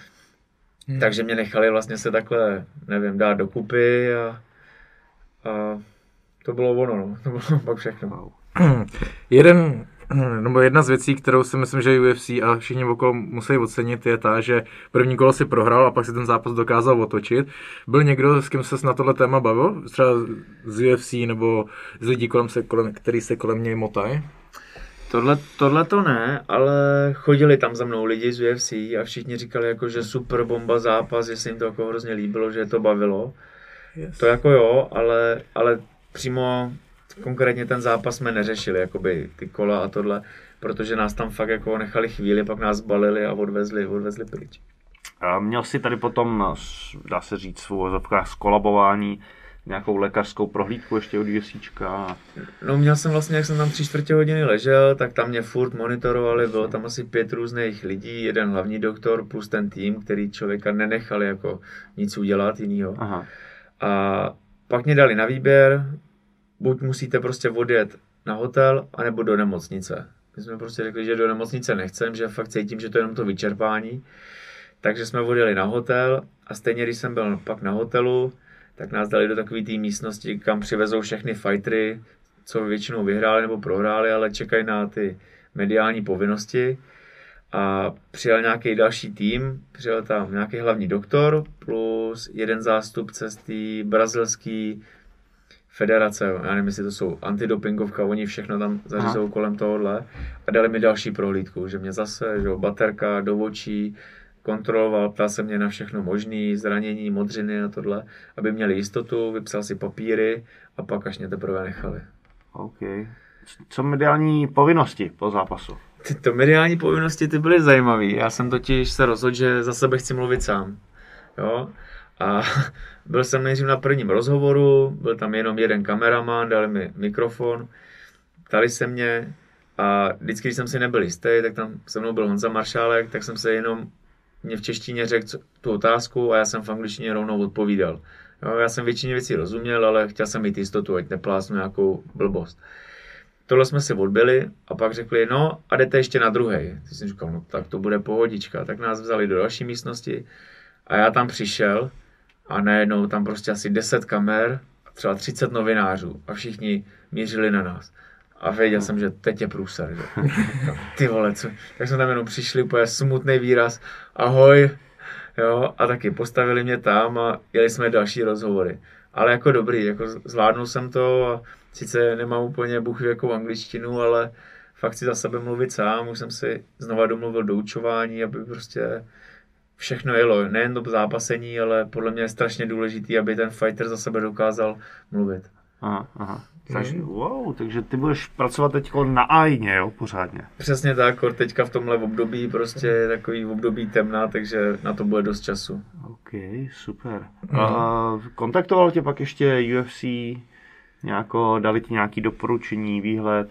Takže mě nechali vlastně se takhle, nevím, dát dokupy a, a to bylo ono, no. (laughs) to bylo pak všechno. (clears throat) Jeden, nebo jedna z věcí, kterou si myslím, že UFC a všichni okolo musí ocenit, je ta, že první kolo si prohrál a pak si ten zápas dokázal otočit. Byl někdo, s kým se na tohle téma bavil? Třeba z UFC nebo z lidí, kolem se, kolem, který se kolem něj motají? Tohle, tohle to ne, ale chodili tam za mnou lidi z UFC a všichni říkali, jako, že super bomba zápas, že se jim to jako hrozně líbilo, že je to bavilo. Yes. To jako jo, ale, ale přímo konkrétně ten zápas jsme neřešili, jakoby ty kola a tohle, protože nás tam fakt jako nechali chvíli, pak nás balili a odvezli, odvezli pryč. A měl jsi tady potom, dá se říct, svou skolabování, nějakou lékařskou prohlídku ještě od USIčka? No měl jsem vlastně, jak jsem tam tři čtvrtě hodiny ležel, tak tam mě furt monitorovali, bylo tam asi pět různých lidí, jeden hlavní doktor plus ten tým, který člověka nenechali jako nic udělat jinýho. Aha. A pak mě dali na výběr, buď musíte prostě odjet na hotel, anebo do nemocnice. My jsme prostě řekli, že do nemocnice nechcem, že fakt cítím, že to je jenom to vyčerpání. Takže jsme odjeli na hotel a stejně, když jsem byl pak na hotelu, tak nás dali do takové té místnosti, kam přivezou všechny fightery, co většinou vyhráli nebo prohráli, ale čekají na ty mediální povinnosti. A přijel nějaký další tým, přijel tam nějaký hlavní doktor plus jeden zástupce z té brazilské federace, já nevím, jestli to jsou antidopingovka, oni všechno tam zařizou kolem tohohle a dali mi další prohlídku, že mě zase, že jo, baterka do očí, kontroloval, ptal se mě na všechno možné, zranění, modřiny a tohle, aby měli jistotu, vypsal si papíry a pak až mě teprve nechali. OK. Co mediální povinnosti po zápasu? Tyto mediální povinnosti ty byly zajímavé. Já jsem totiž se rozhodl, že za sebe chci mluvit sám. Jo? A (laughs) byl jsem nejdřív na prvním rozhovoru, byl tam jenom jeden kameraman, dali mi mikrofon, ptali se mě a vždycky, když jsem si nebyl jistý, tak tam se mnou byl Honza Maršálek, tak jsem se jenom mě v češtině řekl tu otázku a já jsem v angličtině rovnou odpovídal. Jo, já jsem většině věcí rozuměl, ale chtěl jsem mít jistotu, ať neplásnu nějakou blbost. Tohle jsme si odbyli a pak řekli, no a jdete ještě na druhý. Ty jsem říkal, no tak to bude pohodička. Tak nás vzali do další místnosti a já tam přišel a najednou tam prostě asi 10 kamer, a třeba 30 novinářů a všichni mířili na nás. A věděl jsem, že teď je průser, že? (laughs) Ty vole, co? Tak jsme tam jenom přišli, úplně smutný výraz, ahoj, jo, a taky postavili mě tam a jeli jsme další rozhovory. Ale jako dobrý, jako zvládnul jsem to a sice nemám úplně bůh jakou angličtinu, ale fakt si za sebe mluvit sám, už jsem si znova domluvil doučování, aby prostě všechno jelo, nejen do zápasení, ale podle mě je strašně důležitý, aby ten fighter za sebe dokázal mluvit. Aha, aha. Takže, wow, takže ty budeš pracovat teď na ajně, jo, pořádně. Přesně tak, kor teďka v tomhle období prostě je takový období temná, takže na to bude dost času. OK, super. A kontaktoval tě pak ještě UFC, nějako, dali ti nějaký doporučení, výhled?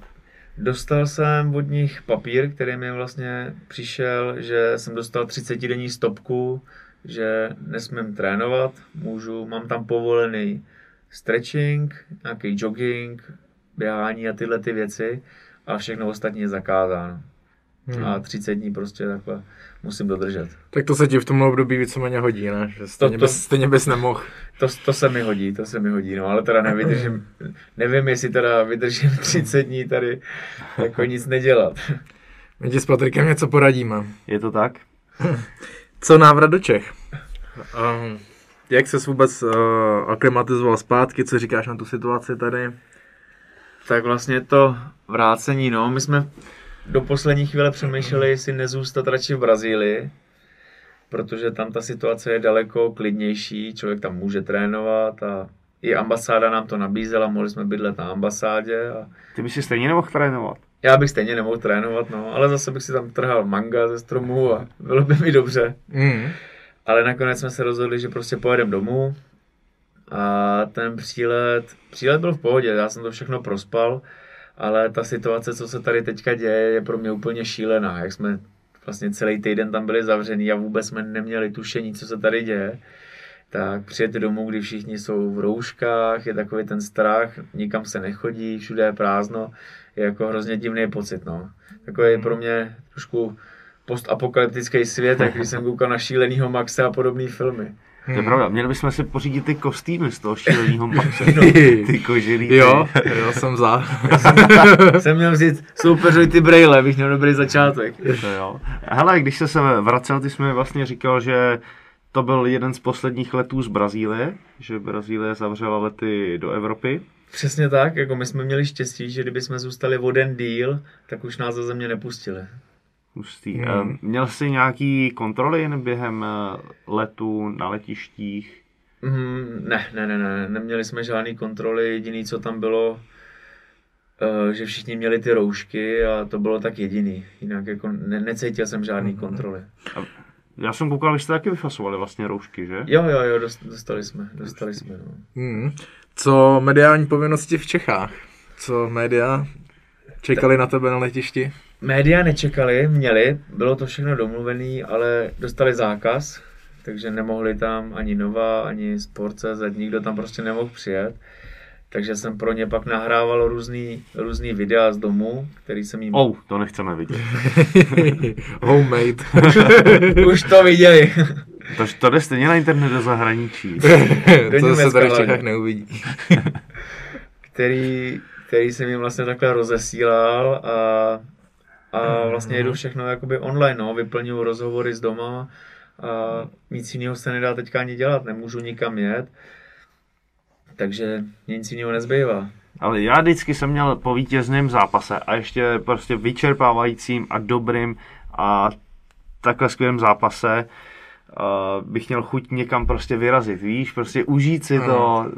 Dostal jsem od nich papír, který mi vlastně přišel, že jsem dostal 30 denní stopku, že nesmím trénovat, můžu, mám tam povolený stretching, nějaký jogging, běhání a tyhle ty věci a všechno ostatní je zakázáno. Hmm. A 30 dní prostě takhle musím dodržet. Tak to se ti v tomhle období víceméně hodí, ne? Že stejně, To- to- Bys, stejně bys nemohl. To, to se mi hodí, to se mi hodí, no, ale teda nevydržím, nevím, jestli teda vydržím (laughs) 30 dní tady jako nic nedělat. My ti s Patrikem něco poradíme. Je to tak? (laughs) Co návrat do Čech? Um, jak ses vůbec uh, aklimatizoval zpátky? Co říkáš na tu situaci tady? Tak vlastně to vrácení, no, my jsme do poslední chvíle přemýšleli, jestli nezůstat radši v Brazílii, protože tam ta situace je daleko klidnější, člověk tam může trénovat a i ambasáda nám to nabízela, mohli jsme bydlet na ambasádě a Ty bys si stejně nemohl trénovat. já bych stejně nemohl trénovat, no, ale zase bych si tam trhal manga ze stromů a bylo by mi dobře. Mm. Ale nakonec jsme se rozhodli, že prostě pojedeme domů a ten přílet, přílet byl v pohodě, já jsem to všechno prospal, ale ta situace, co se tady teďka děje, je pro mě úplně šílená, jak jsme vlastně celý týden tam byli zavřený a vůbec jsme neměli tušení, co se tady děje. Tak přijet domů, kdy všichni jsou v rouškách, je takový ten strach, nikam se nechodí, všude je prázdno, je jako hrozně divný pocit, no. Takový pro mě trošku postapokalyptický svět, jak když jsem koukal na šílenýho Maxe a podobné filmy. To je pravda, měli bychom si pořídit ty kostýmy z toho šíleného Maxe. (laughs) Ty kožilí. Jo, jo, jsem za. (laughs) jsem měl vzít soupeřovi ty brejle, bych měl dobrý začátek. To jo. Hele, když jsi se vracel, ty jsi mi vlastně říkal, že to byl jeden z posledních letů z Brazílie, že Brazílie zavřela lety do Evropy. Přesně tak, jako my jsme měli štěstí, že kdyby jsme zůstali o den díl, tak už nás ze země nepustili. Hustý. Hmm. Hmm. Měl jsi nějaký kontroly jen během eh, letu na letištích? Mm, ne, ne, ne, ne, neměli jsme žádný kontroly, jediný, co tam bylo, eh, že všichni měli ty roušky a to bylo tak jediný. Jinak jako ne, necítil jsem žádný kontroly. Já jsem koukal, že jste taky vyfasovali vlastně roušky, že? Jo, jo, jo, dost- dostali jsme, dostali jsme, no. Mm. Co mediální povinnosti v Čechách? Co média čekali na tebe na letišti? Média nečekali, měli, bylo to všechno domluvené, ale dostali zákaz, takže nemohli tam ani Nova, ani Sport.cz, nikdo tam prostě nemohl přijet. Takže jsem pro ně pak nahrával různý, různý videa z domu, který jsem jim... Oh, to nechceme vidět. (laughs) Homemade. (laughs) Už to viděli. To, to jde stejně na internet do zahraničí. (laughs) to Německa se tady v. Čechách neuvidí. který, který jsem jim vlastně takhle rozesílal a, a vlastně jedu všechno jakoby online, no, vyplňuju rozhovory z doma a nic jiného se nedá teďka ani dělat, nemůžu nikam jet, takže nic jiného nezbývá. Ale já vždycky jsem měl po vítězném zápase a ještě prostě vyčerpávajícím a dobrým a takhle skvělém zápase uh, bych měl chuť někam prostě vyrazit, víš, prostě užít si to.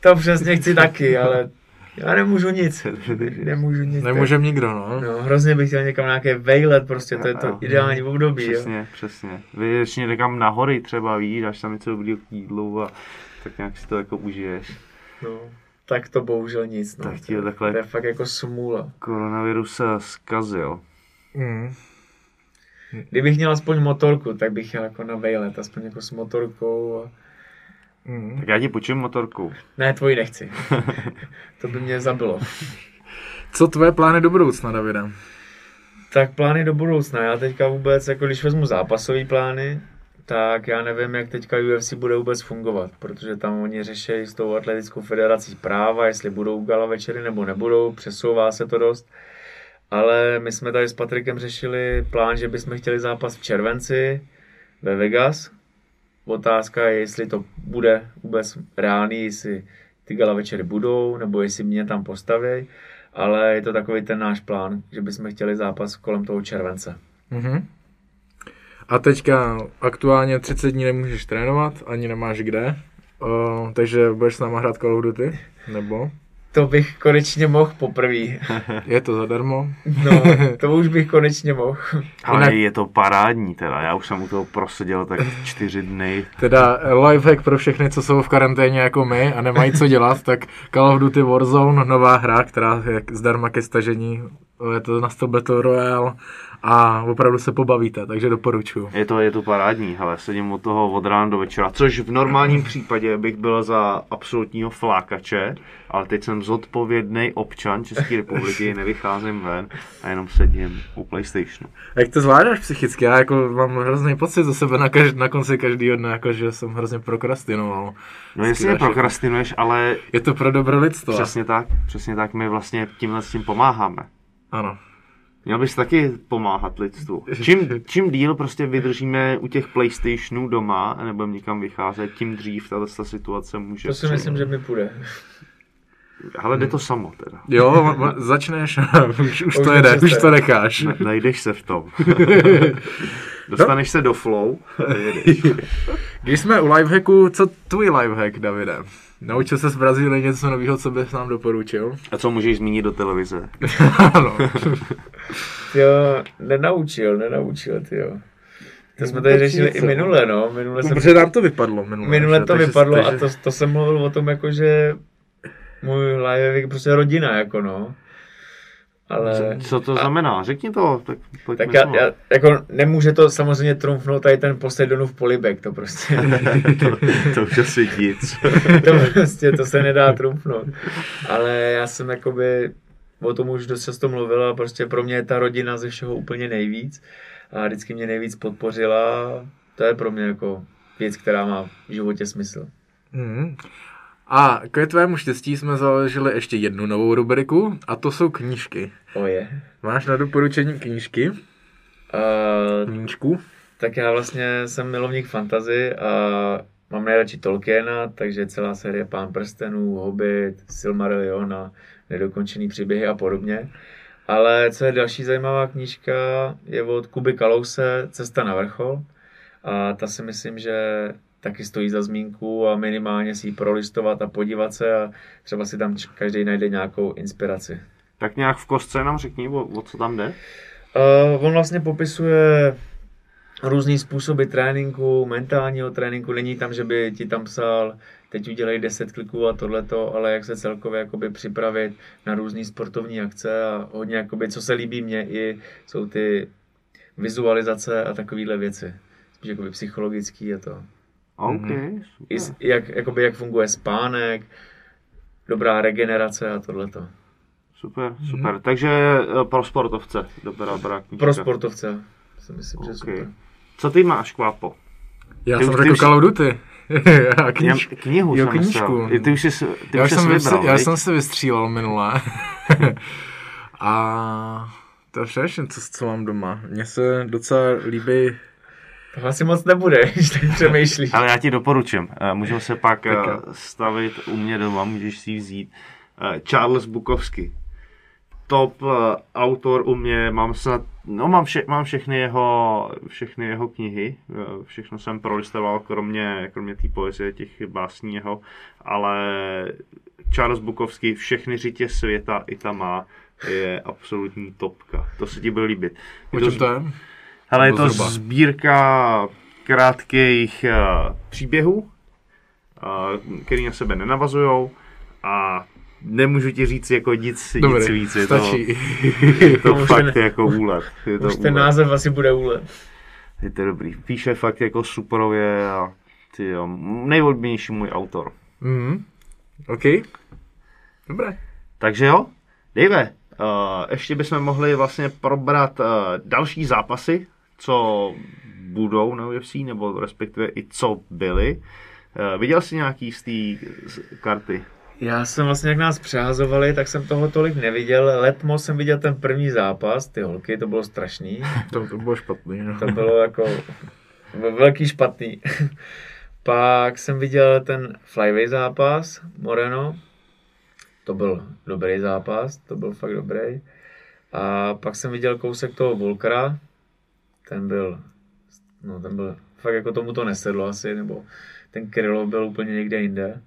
To přesně chci taky, ale já nemůžu nic, (laughs) nemůžu nic. Nemůžem nikdo, no. No, hrozně bych chtěl někam nějaké vejlet, prostě to je to ideální období, jo. Přesně, přesně. Vyjdeš někam na hory třeba, víš, dáš tam něco dobrého k jídlu a tak nějak si to jako užiješ. No, tak to bohužel nic, no. Tak ti to, je takhle- to je fakt jako smůla. Koronavirus se zkazil. Mm. Kdybych měl aspoň motorku, tak bych jel jako na vejlet, aspoň jako s motorkou. A... Mm. Tak já ti počím motorku. Ne, tvoji nechci. (laughs) to by mě zabilo. Co tvoje plány do budoucna, Davida? Tak plány do budoucna. Já teďka vůbec, jako když vezmu zápasové plány, tak já nevím, jak teďka UFC bude vůbec fungovat, protože tam oni řeší s tou atletickou federací práva, jestli budou gala večery nebo nebudou, přesouvá se to dost. Ale my jsme tady s Patrikem řešili plán, že bychom chtěli zápas v červenci ve Vegas. Otázka je, jestli to bude vůbec reálný, jestli ty gala večery budou, nebo jestli mě tam postaví. Ale je to takový ten náš plán, že bychom chtěli zápas kolem toho července. Mhm. A teďka aktuálně 30 dní nemůžeš trénovat, ani nemáš kde. Uh, takže budeš s náma hrát Call of Duty? Nebo? To bych konečně mohl poprvé. Je to zadarmo? No, to už bych konečně mohl. Ale Jinak- je to parádní teda, já už jsem u toho proseděl tak čtyři dny. Teda eh, lifehack pro všechny, co jsou v karanténě jako my a nemají co dělat, tak Call of Duty Warzone, nová hra, která je zdarma ke stažení je to na Battle Royale a opravdu se pobavíte, takže doporučuju. Je to, je to parádní, ale sedím od toho od rána do večera, což v normálním případě bych byl za absolutního flákače, ale teď jsem zodpovědný občan České republiky, nevycházím ven a jenom sedím u PlayStationu. Jak to zvládáš psychicky? Já jako mám hrozný pocit za sebe na, každ- na konci každého dne, jako že jsem hrozně prokrastinoval. No jako- prokrastinuješ, ale Je to pro dobro lidstva. přesně tak, přesně tak, my vlastně tímhle s tím pomáháme. Ano. Měl bys taky pomáhat lidstvu. Čím, čím díl prostě vydržíme u těch PlayStationů doma a nebudeme nikam vycházet, tím dřív tato ta situace může To si myslím, že mi půjde. Ale jde to samo teda. Jo, začneš, už, už to Už jede, to už to necháš. Ne, najdeš se v tom. (laughs) Dostaneš se do flow a. (laughs) Když jsme u lifehacku, co tvůj lifehack, Davide? Naučil se z Brazílie něco nového, co bys nám doporučil? A co můžeš zmínit do televize? (laughs) ano. (laughs) Jo, nenaučil, nenaučil, ty jo. To jsme tady řešili i minule, no. Minule, jsem, Protože nám to vypadlo minule. minule to Takže- vypadlo a takže- to, to jsem mluvil o tom, jako že můj live je prostě rodina, jako no. Ale... Co to znamená? Řekni to, tak pojďme Tak já, já, jako nemůže to samozřejmě trumfnout tady ten Poseidonův polibek, to prostě, (laughs) to, to už asi nic. (laughs) to prostě, to se nedá trumfnout. Ale já jsem jakoby o tom už dost často mluvil a prostě pro mě je ta rodina ze všeho úplně nejvíc a vždycky mě nejvíc podpořila. To je pro mě jako věc, která má v životě smysl. Mhm. A k tvému štěstí jsme založili ještě jednu novou rubriku a to jsou knížky. Oje. Máš na doporučení knížky? Uh, Knížku? tak já vlastně jsem milovník fantazy a mám nejradši Tolkiena, takže celá série Pán prstenů, Hobbit, Silmarillion a nedokončený příběhy a podobně. Ale co je další zajímavá knížka, je od Kuby Kalouse Cesta na vrchol. A ta si myslím, že taky stojí za zmínku a minimálně si ji prolistovat a podívat se a třeba si tam každý najde nějakou inspiraci. tak nějak v kostce nám řekni, o, o co tam jde. Uh, on vlastně popisuje různý způsoby tréninku, mentálního tréninku. Není tam, že by ti tam psal, teď udělej 10 kliků a tohleto, ale jak se celkově jakoby připravit na různé sportovní akce a hodně, jakoby, co se líbí mně, i jsou ty vizualizace a takovéhle věci. Spíš jakoby psychologický a to. OK, I, super. s- jak, jakoby, jak funguje spánek, dobrá regenerace a tohleto. Super, super. Takže eh, pro sportovce, dobrá, dobrá knížka. Pro sportovce si myslím, že OK. super. Co ty máš, Kvápo? Já Ty jsem už- řekl Call of Duty. (laughs) a kníž... Knihu jo, jsem knížku. myslel. Ty už jsi, ty já už jsem, vybral, já viď? jsem se vystřílel minule. (laughs) a to je především, co, co mám doma. Mně se docela líbí To asi moc nebude, (laughs) když tak přemýšlíš. Ale já ti doporučím. Eh, Můžeme se pak eh, stavit u mě doma, můžeš si ji vzít. Eh, Charles Bukowski. Top autor u mě, mám snad, no mám, vše, mám všechny jeho, všechny jeho knihy, všechno jsem prolistoval, kromě, kromě té poezie, těch básní jeho, ale Charles Bukowski, všechny řitě světa i tam má, je absolutní topka. To se ti bude líbit. O Je to čem to je? Ale je to zhruba? sbírka krátkých uh, příběhů, uh, který na sebe nenavazují a nemůžu ti říct jako nic, nic Dobrý, víc. Je stačí. to, (laughs) to Už fakt ten- jako úlet. Je to, Už ten úlet. název asi bude úlet. Je to dobrý. Píše fakt jako superově a ty jo, nejoblíbenější můj autor. Mhm. OK. Dobré. Takže jo, Dave, uh, ještě bychom mohli vlastně probrat uh, další zápasy, co budou na UFC, nebo respektive i co byly. Uh, viděl jsi nějaký z té karty? Já jsem vlastně, jak nás přehazovali, tak jsem toho tolik neviděl. Letmo jsem viděl ten první zápas, ty holky, to bylo strašný. (laughs) To, to bylo špatný. No. To bylo jako ve- velký špatný. (laughs) Pak jsem viděl ten flyway zápas, Moreno. To byl dobrý zápas, to byl fakt dobrý. A pak jsem viděl kousek toho Volkera. Ten byl, no ten byl, fakt jako tomu to nesedlo asi, nebo ten Krylov byl úplně někde jinde.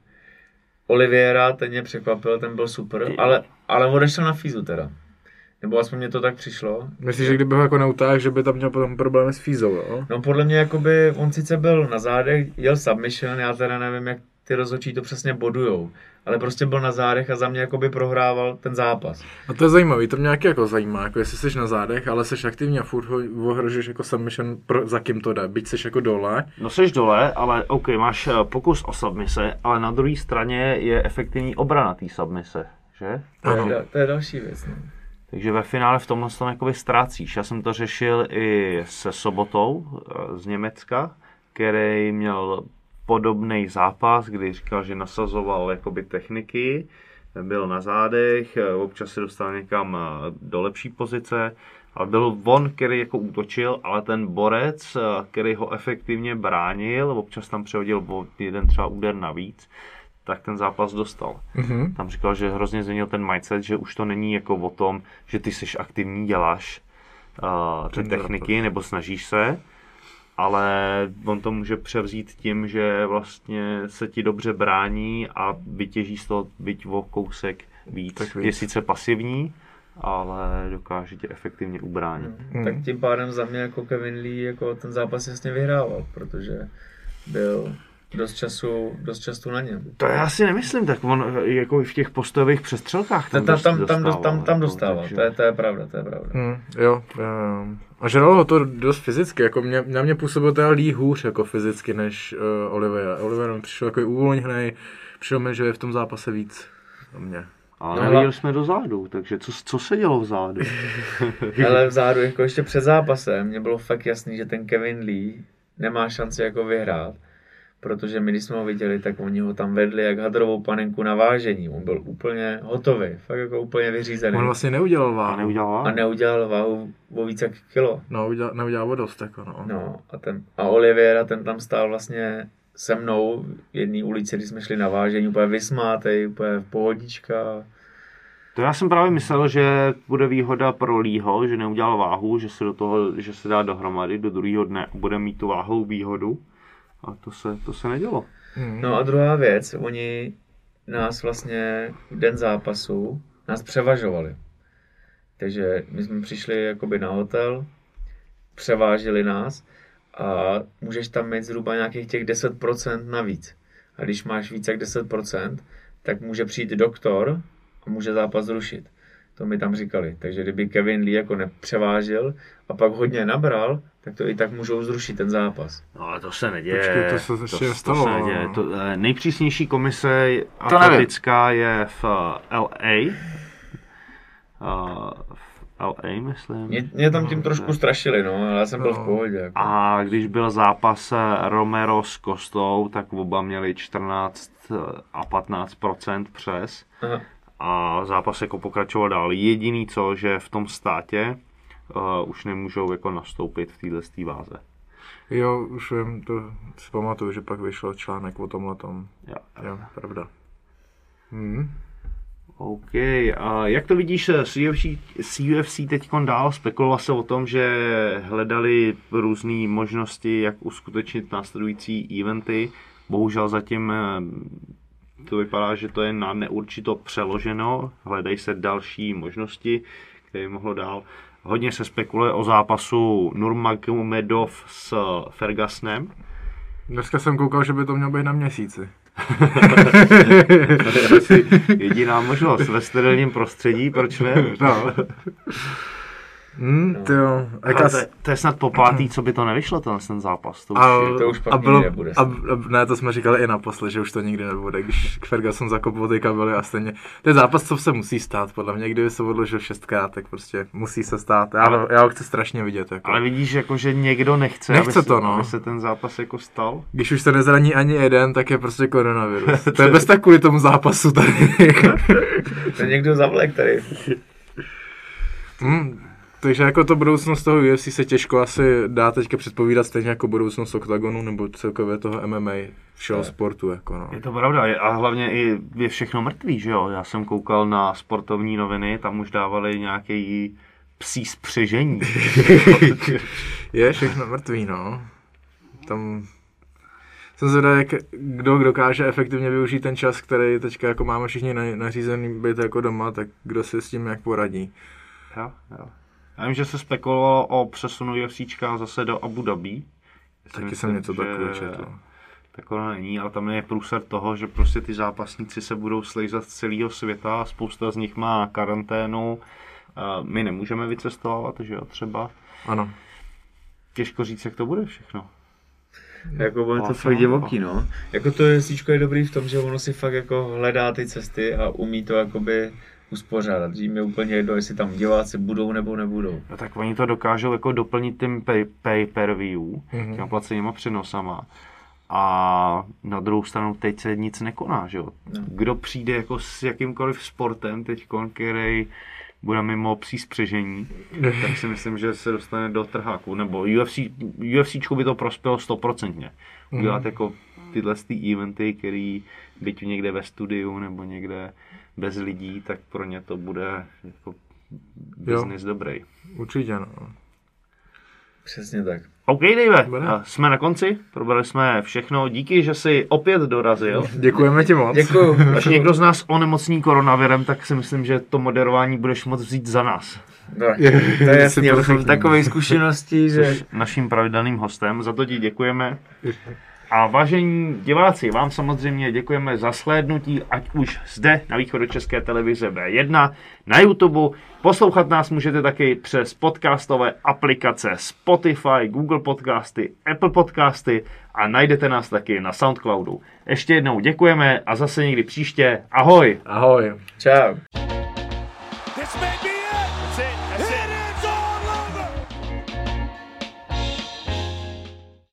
Oliviera, ten mě překvapil, ten byl super, ale, ale odešel na fízu teda. Nebo aspoň mě to tak přišlo. Myslíš, že kdyby ho jako neutáhl, že by tam měl potom problémy s fízou, jo? No podle mě jakoby, on sice byl na zádech, jel submission, já teda nevím, jak ty rozhodčí to přesně bodujou. Ale prostě byl na zádech a za mě jakoby prohrával ten zápas. A to je zajímavý, to mě nějaký jako zajímá, jako jestli jsi na zádech, ale jsi aktivní a furt ho ohrožuješ jako submission, pro, za kým to jde, byť jsi jako dole. No seš dole, ale OK, máš eh, pokus o submise, ale na druhé straně je efektivní obrana té submise, že? To je, da- to je další věc. No. Takže ve finále v tomhle tom jakoby ztrácíš. Já jsem to řešil i se Sobotou eh, z Německa, který měl podobný zápas, kdy říkal, že nasazoval jakoby techniky, byl na zádech, občas se dostal někam eh, do lepší pozice, ale byl on, který jako útočil, ale ten borec, eh, který ho efektivně bránil, občas tam přehodil jeden třeba úder navíc, tak ten zápas dostal. Mhm. Tam říkal, že hrozně změnil ten mindset, že už to není jako o tom, že ty jsi aktivní, děláš uh, ty techniky nebo snažíš se, ale on to může převzít tím, že vlastně se ti dobře brání a vytěží z toho byť o kousek víc. Tak víc. Je sice pasivní, ale dokáže tě efektivně ubránit. Hmm. Tak tím pádem za mě jako Kevin Lee jako ten zápas jasně vyhrával, protože byl dost času, dost času na něm. To já si nemyslím, tak on jako i v těch postojových přestřelkách Tam, tam, tam, tam, tam, dostával, tam, tam jako, dostával, takže- to je, to je pravda, to je pravda. Hmm, jo, jo. A žralo ho to dost fyzicky, jako mě, na mě působil teda Lee hůř jako fyzicky než uh, Oliveira. Oliveira mi přišel jako uvolněný, přišel mi, že je v tom zápase víc na mě. Ale No, neviděli ale- jsme do zádu, takže co, co se dělo v zádu? (laughs) Ale vzadu, jako ještě před zápasem, mě bylo fakt jasný, že ten Kevin Lee nemá šanci jako vyhrát. Protože my, když jsme ho viděli, tak oni ho tam vedli jak hadrovou panenku na vážení. On byl úplně hotový, fakt jako úplně vyřízený. On vlastně neudělal A váhu. neudělal A neudělal váhu o víc jak kilo. No, udělal, neudělal o dost, jako no. No a, ten, a Oliviera, ten tam stál vlastně se mnou v jedné ulici, když jsme šli na vážení, úplně vysmátej, úplně v pohodička. To já jsem právě myslel, že bude výhoda pro Lího, že neudělal váhu, že se do toho, že se dá dohromady do druhého dne a bude mít tu váhovou výhodu. A to se, to se nedělo. Hmm. No a druhá věc, oni nás vlastně v den zápasu nás převažovali. Takže my jsme přišli jakoby na hotel, převážili nás a můžeš tam mít zhruba nějakých těch 10% navíc. A když máš více jak 10%, tak může přijít doktor a může zápas zrušit. To mi tam říkali. Takže kdyby Kevin Lee jako nepřevážil a pak hodně nabral, tak to i tak můžou zrušit ten zápas. No ale to se neděje. Počkej, to se ještě to, stalo, To se neděje. no. To, eh, nejpřísnější komise atletická je v eh, LA. Uh, v LA, myslím. Mě, mě tam tím trošku strašili, no, ale já jsem byl v No. pohodě. Jako. A když byl zápas eh, Romero s Kostou, tak oba měli 14 a 15% přes. Aha. A zápas jako pokračoval dál. Jediný co, že v tom státě uh, už nemůžou jako nastoupit v této váze. Jo, už vím, to si pamatuju, že pak vyšel článek o tomhle tom. Jo. Jo, pravda. Hmm. OK, a jak to vidíš s UFC, s UFC teď dál? Spekuloval se o tom, že hledali různé možnosti, jak uskutečnit následující eventy. Bohužel zatím eh, to vypadá, že to je na neurčito přeloženo. Hledají se další možnosti, které by mohlo dál. Hodně se spekuluje o zápasu Nurmagomedov s Fergusonem. Dneska jsem koukal, že by to mělo být na měsíci. To je asi jediná možnost ve sterilním prostředí, proč ne? No. Hmm, to jo. Jak Ale as- to, je- to je snad po pátý, co by to nevyšlo, ten, ten zápas. To už a, je, to už pak a bylo, nikdy nebude a, a, ne, to jsme říkali i naposled, že už to nikdy nebude, když k Ferguson zakopl ty kabely a stejně. To je zápas, co se musí stát, podle mě, kdyby se odložil šestkrát, tak prostě musí se stát. Já, Ale- já ho chci strašně vidět. Jako. ale vidíš, jako, že někdo nechce, Nechce aby, se, to, no. aby se ten zápas jako stal. Když už se nezraní ani jeden, tak je prostě koronavirus. (laughs) to je bez tak kvůli tomu zápasu tady. (laughs) To je někdo zavlek tady. Hmm, takže jako to budoucnost toho UFC se těžko asi dá teďka předpovídat stejně jako budoucnost OKTAGONu nebo celkově toho MMA, všeho Tak. sportu. Jako no. Je to pravda je- a hlavně i je všechno mrtvý, že jo? Já jsem koukal na sportovní noviny, tam už dávali nějaký psí spřežení. (laughs) je všechno mrtvý, no. Tam jsem zvědavý, jak kdo dokáže efektivně využít ten čas, který teďka jako máme všichni na- nařízený být jako doma, tak kdo si s tím jak poradí. jo, jo. Já vím, že se spekulovalo o přesunu UFCčka zase do Abu Dhabi. Taky Myslím, jsem něco takového četl. tak ono není, ale tam je průsad toho, že prostě ty zápasníci se budou slejzat z celého světa, spousta z nich má karanténu, a my nemůžeme vycestovat, že jo, třeba. Ano. Těžko říct, jak to bude všechno. Jako bude to fakt jo. divoký, no. Jako to jesíčko je dobrý v tom, že ono si fakt jako hledá ty cesty a umí to jakoby uspořádat. Že jim je úplně jedno, jestli tam diváci budou nebo nebudou. No, tak oni to dokážou jako doplnit tím pay, pay per view, mm-hmm. těma placenýma přenosama. A na druhou stranu teď se nic nekoná, že jo. No. Kdo přijde jako s jakýmkoliv sportem teď, který bude mimo psí spřežení, (laughs) tak si myslím, že se dostane do trháku. Nebo UFC, UFCčku by to prospělo stoprocentně. Udělat jako tyhle ty eventy, který byť někde ve studiu nebo někde bez lidí, tak pro ně to bude jako business dobrý. Určitě, no. Přesně tak. OK, Dave, jsme na konci, probrali jsme všechno. Díky, že jsi opět dorazil. (laughs) Děkujeme ti moc. Děkuju. Až někdo z nás onemocní koronavirem, tak si myslím, že to moderování budeš moc vzít za nás. No, to je jasný, takové zkušenosti, že... Jsi naším pravidelným hostem, za to ti děkujeme. A vážení diváci, vám samozřejmě děkujeme za slédnutí, ať už zde na východočeské televize B1, na YouTube. Poslouchat nás můžete taky přes podcastové aplikace Spotify, Google Podcasty, Apple Podcasty a najdete nás taky na Soundcloudu. Ještě jednou děkujeme a zase někdy příště. Ahoj! Ahoj. Čau.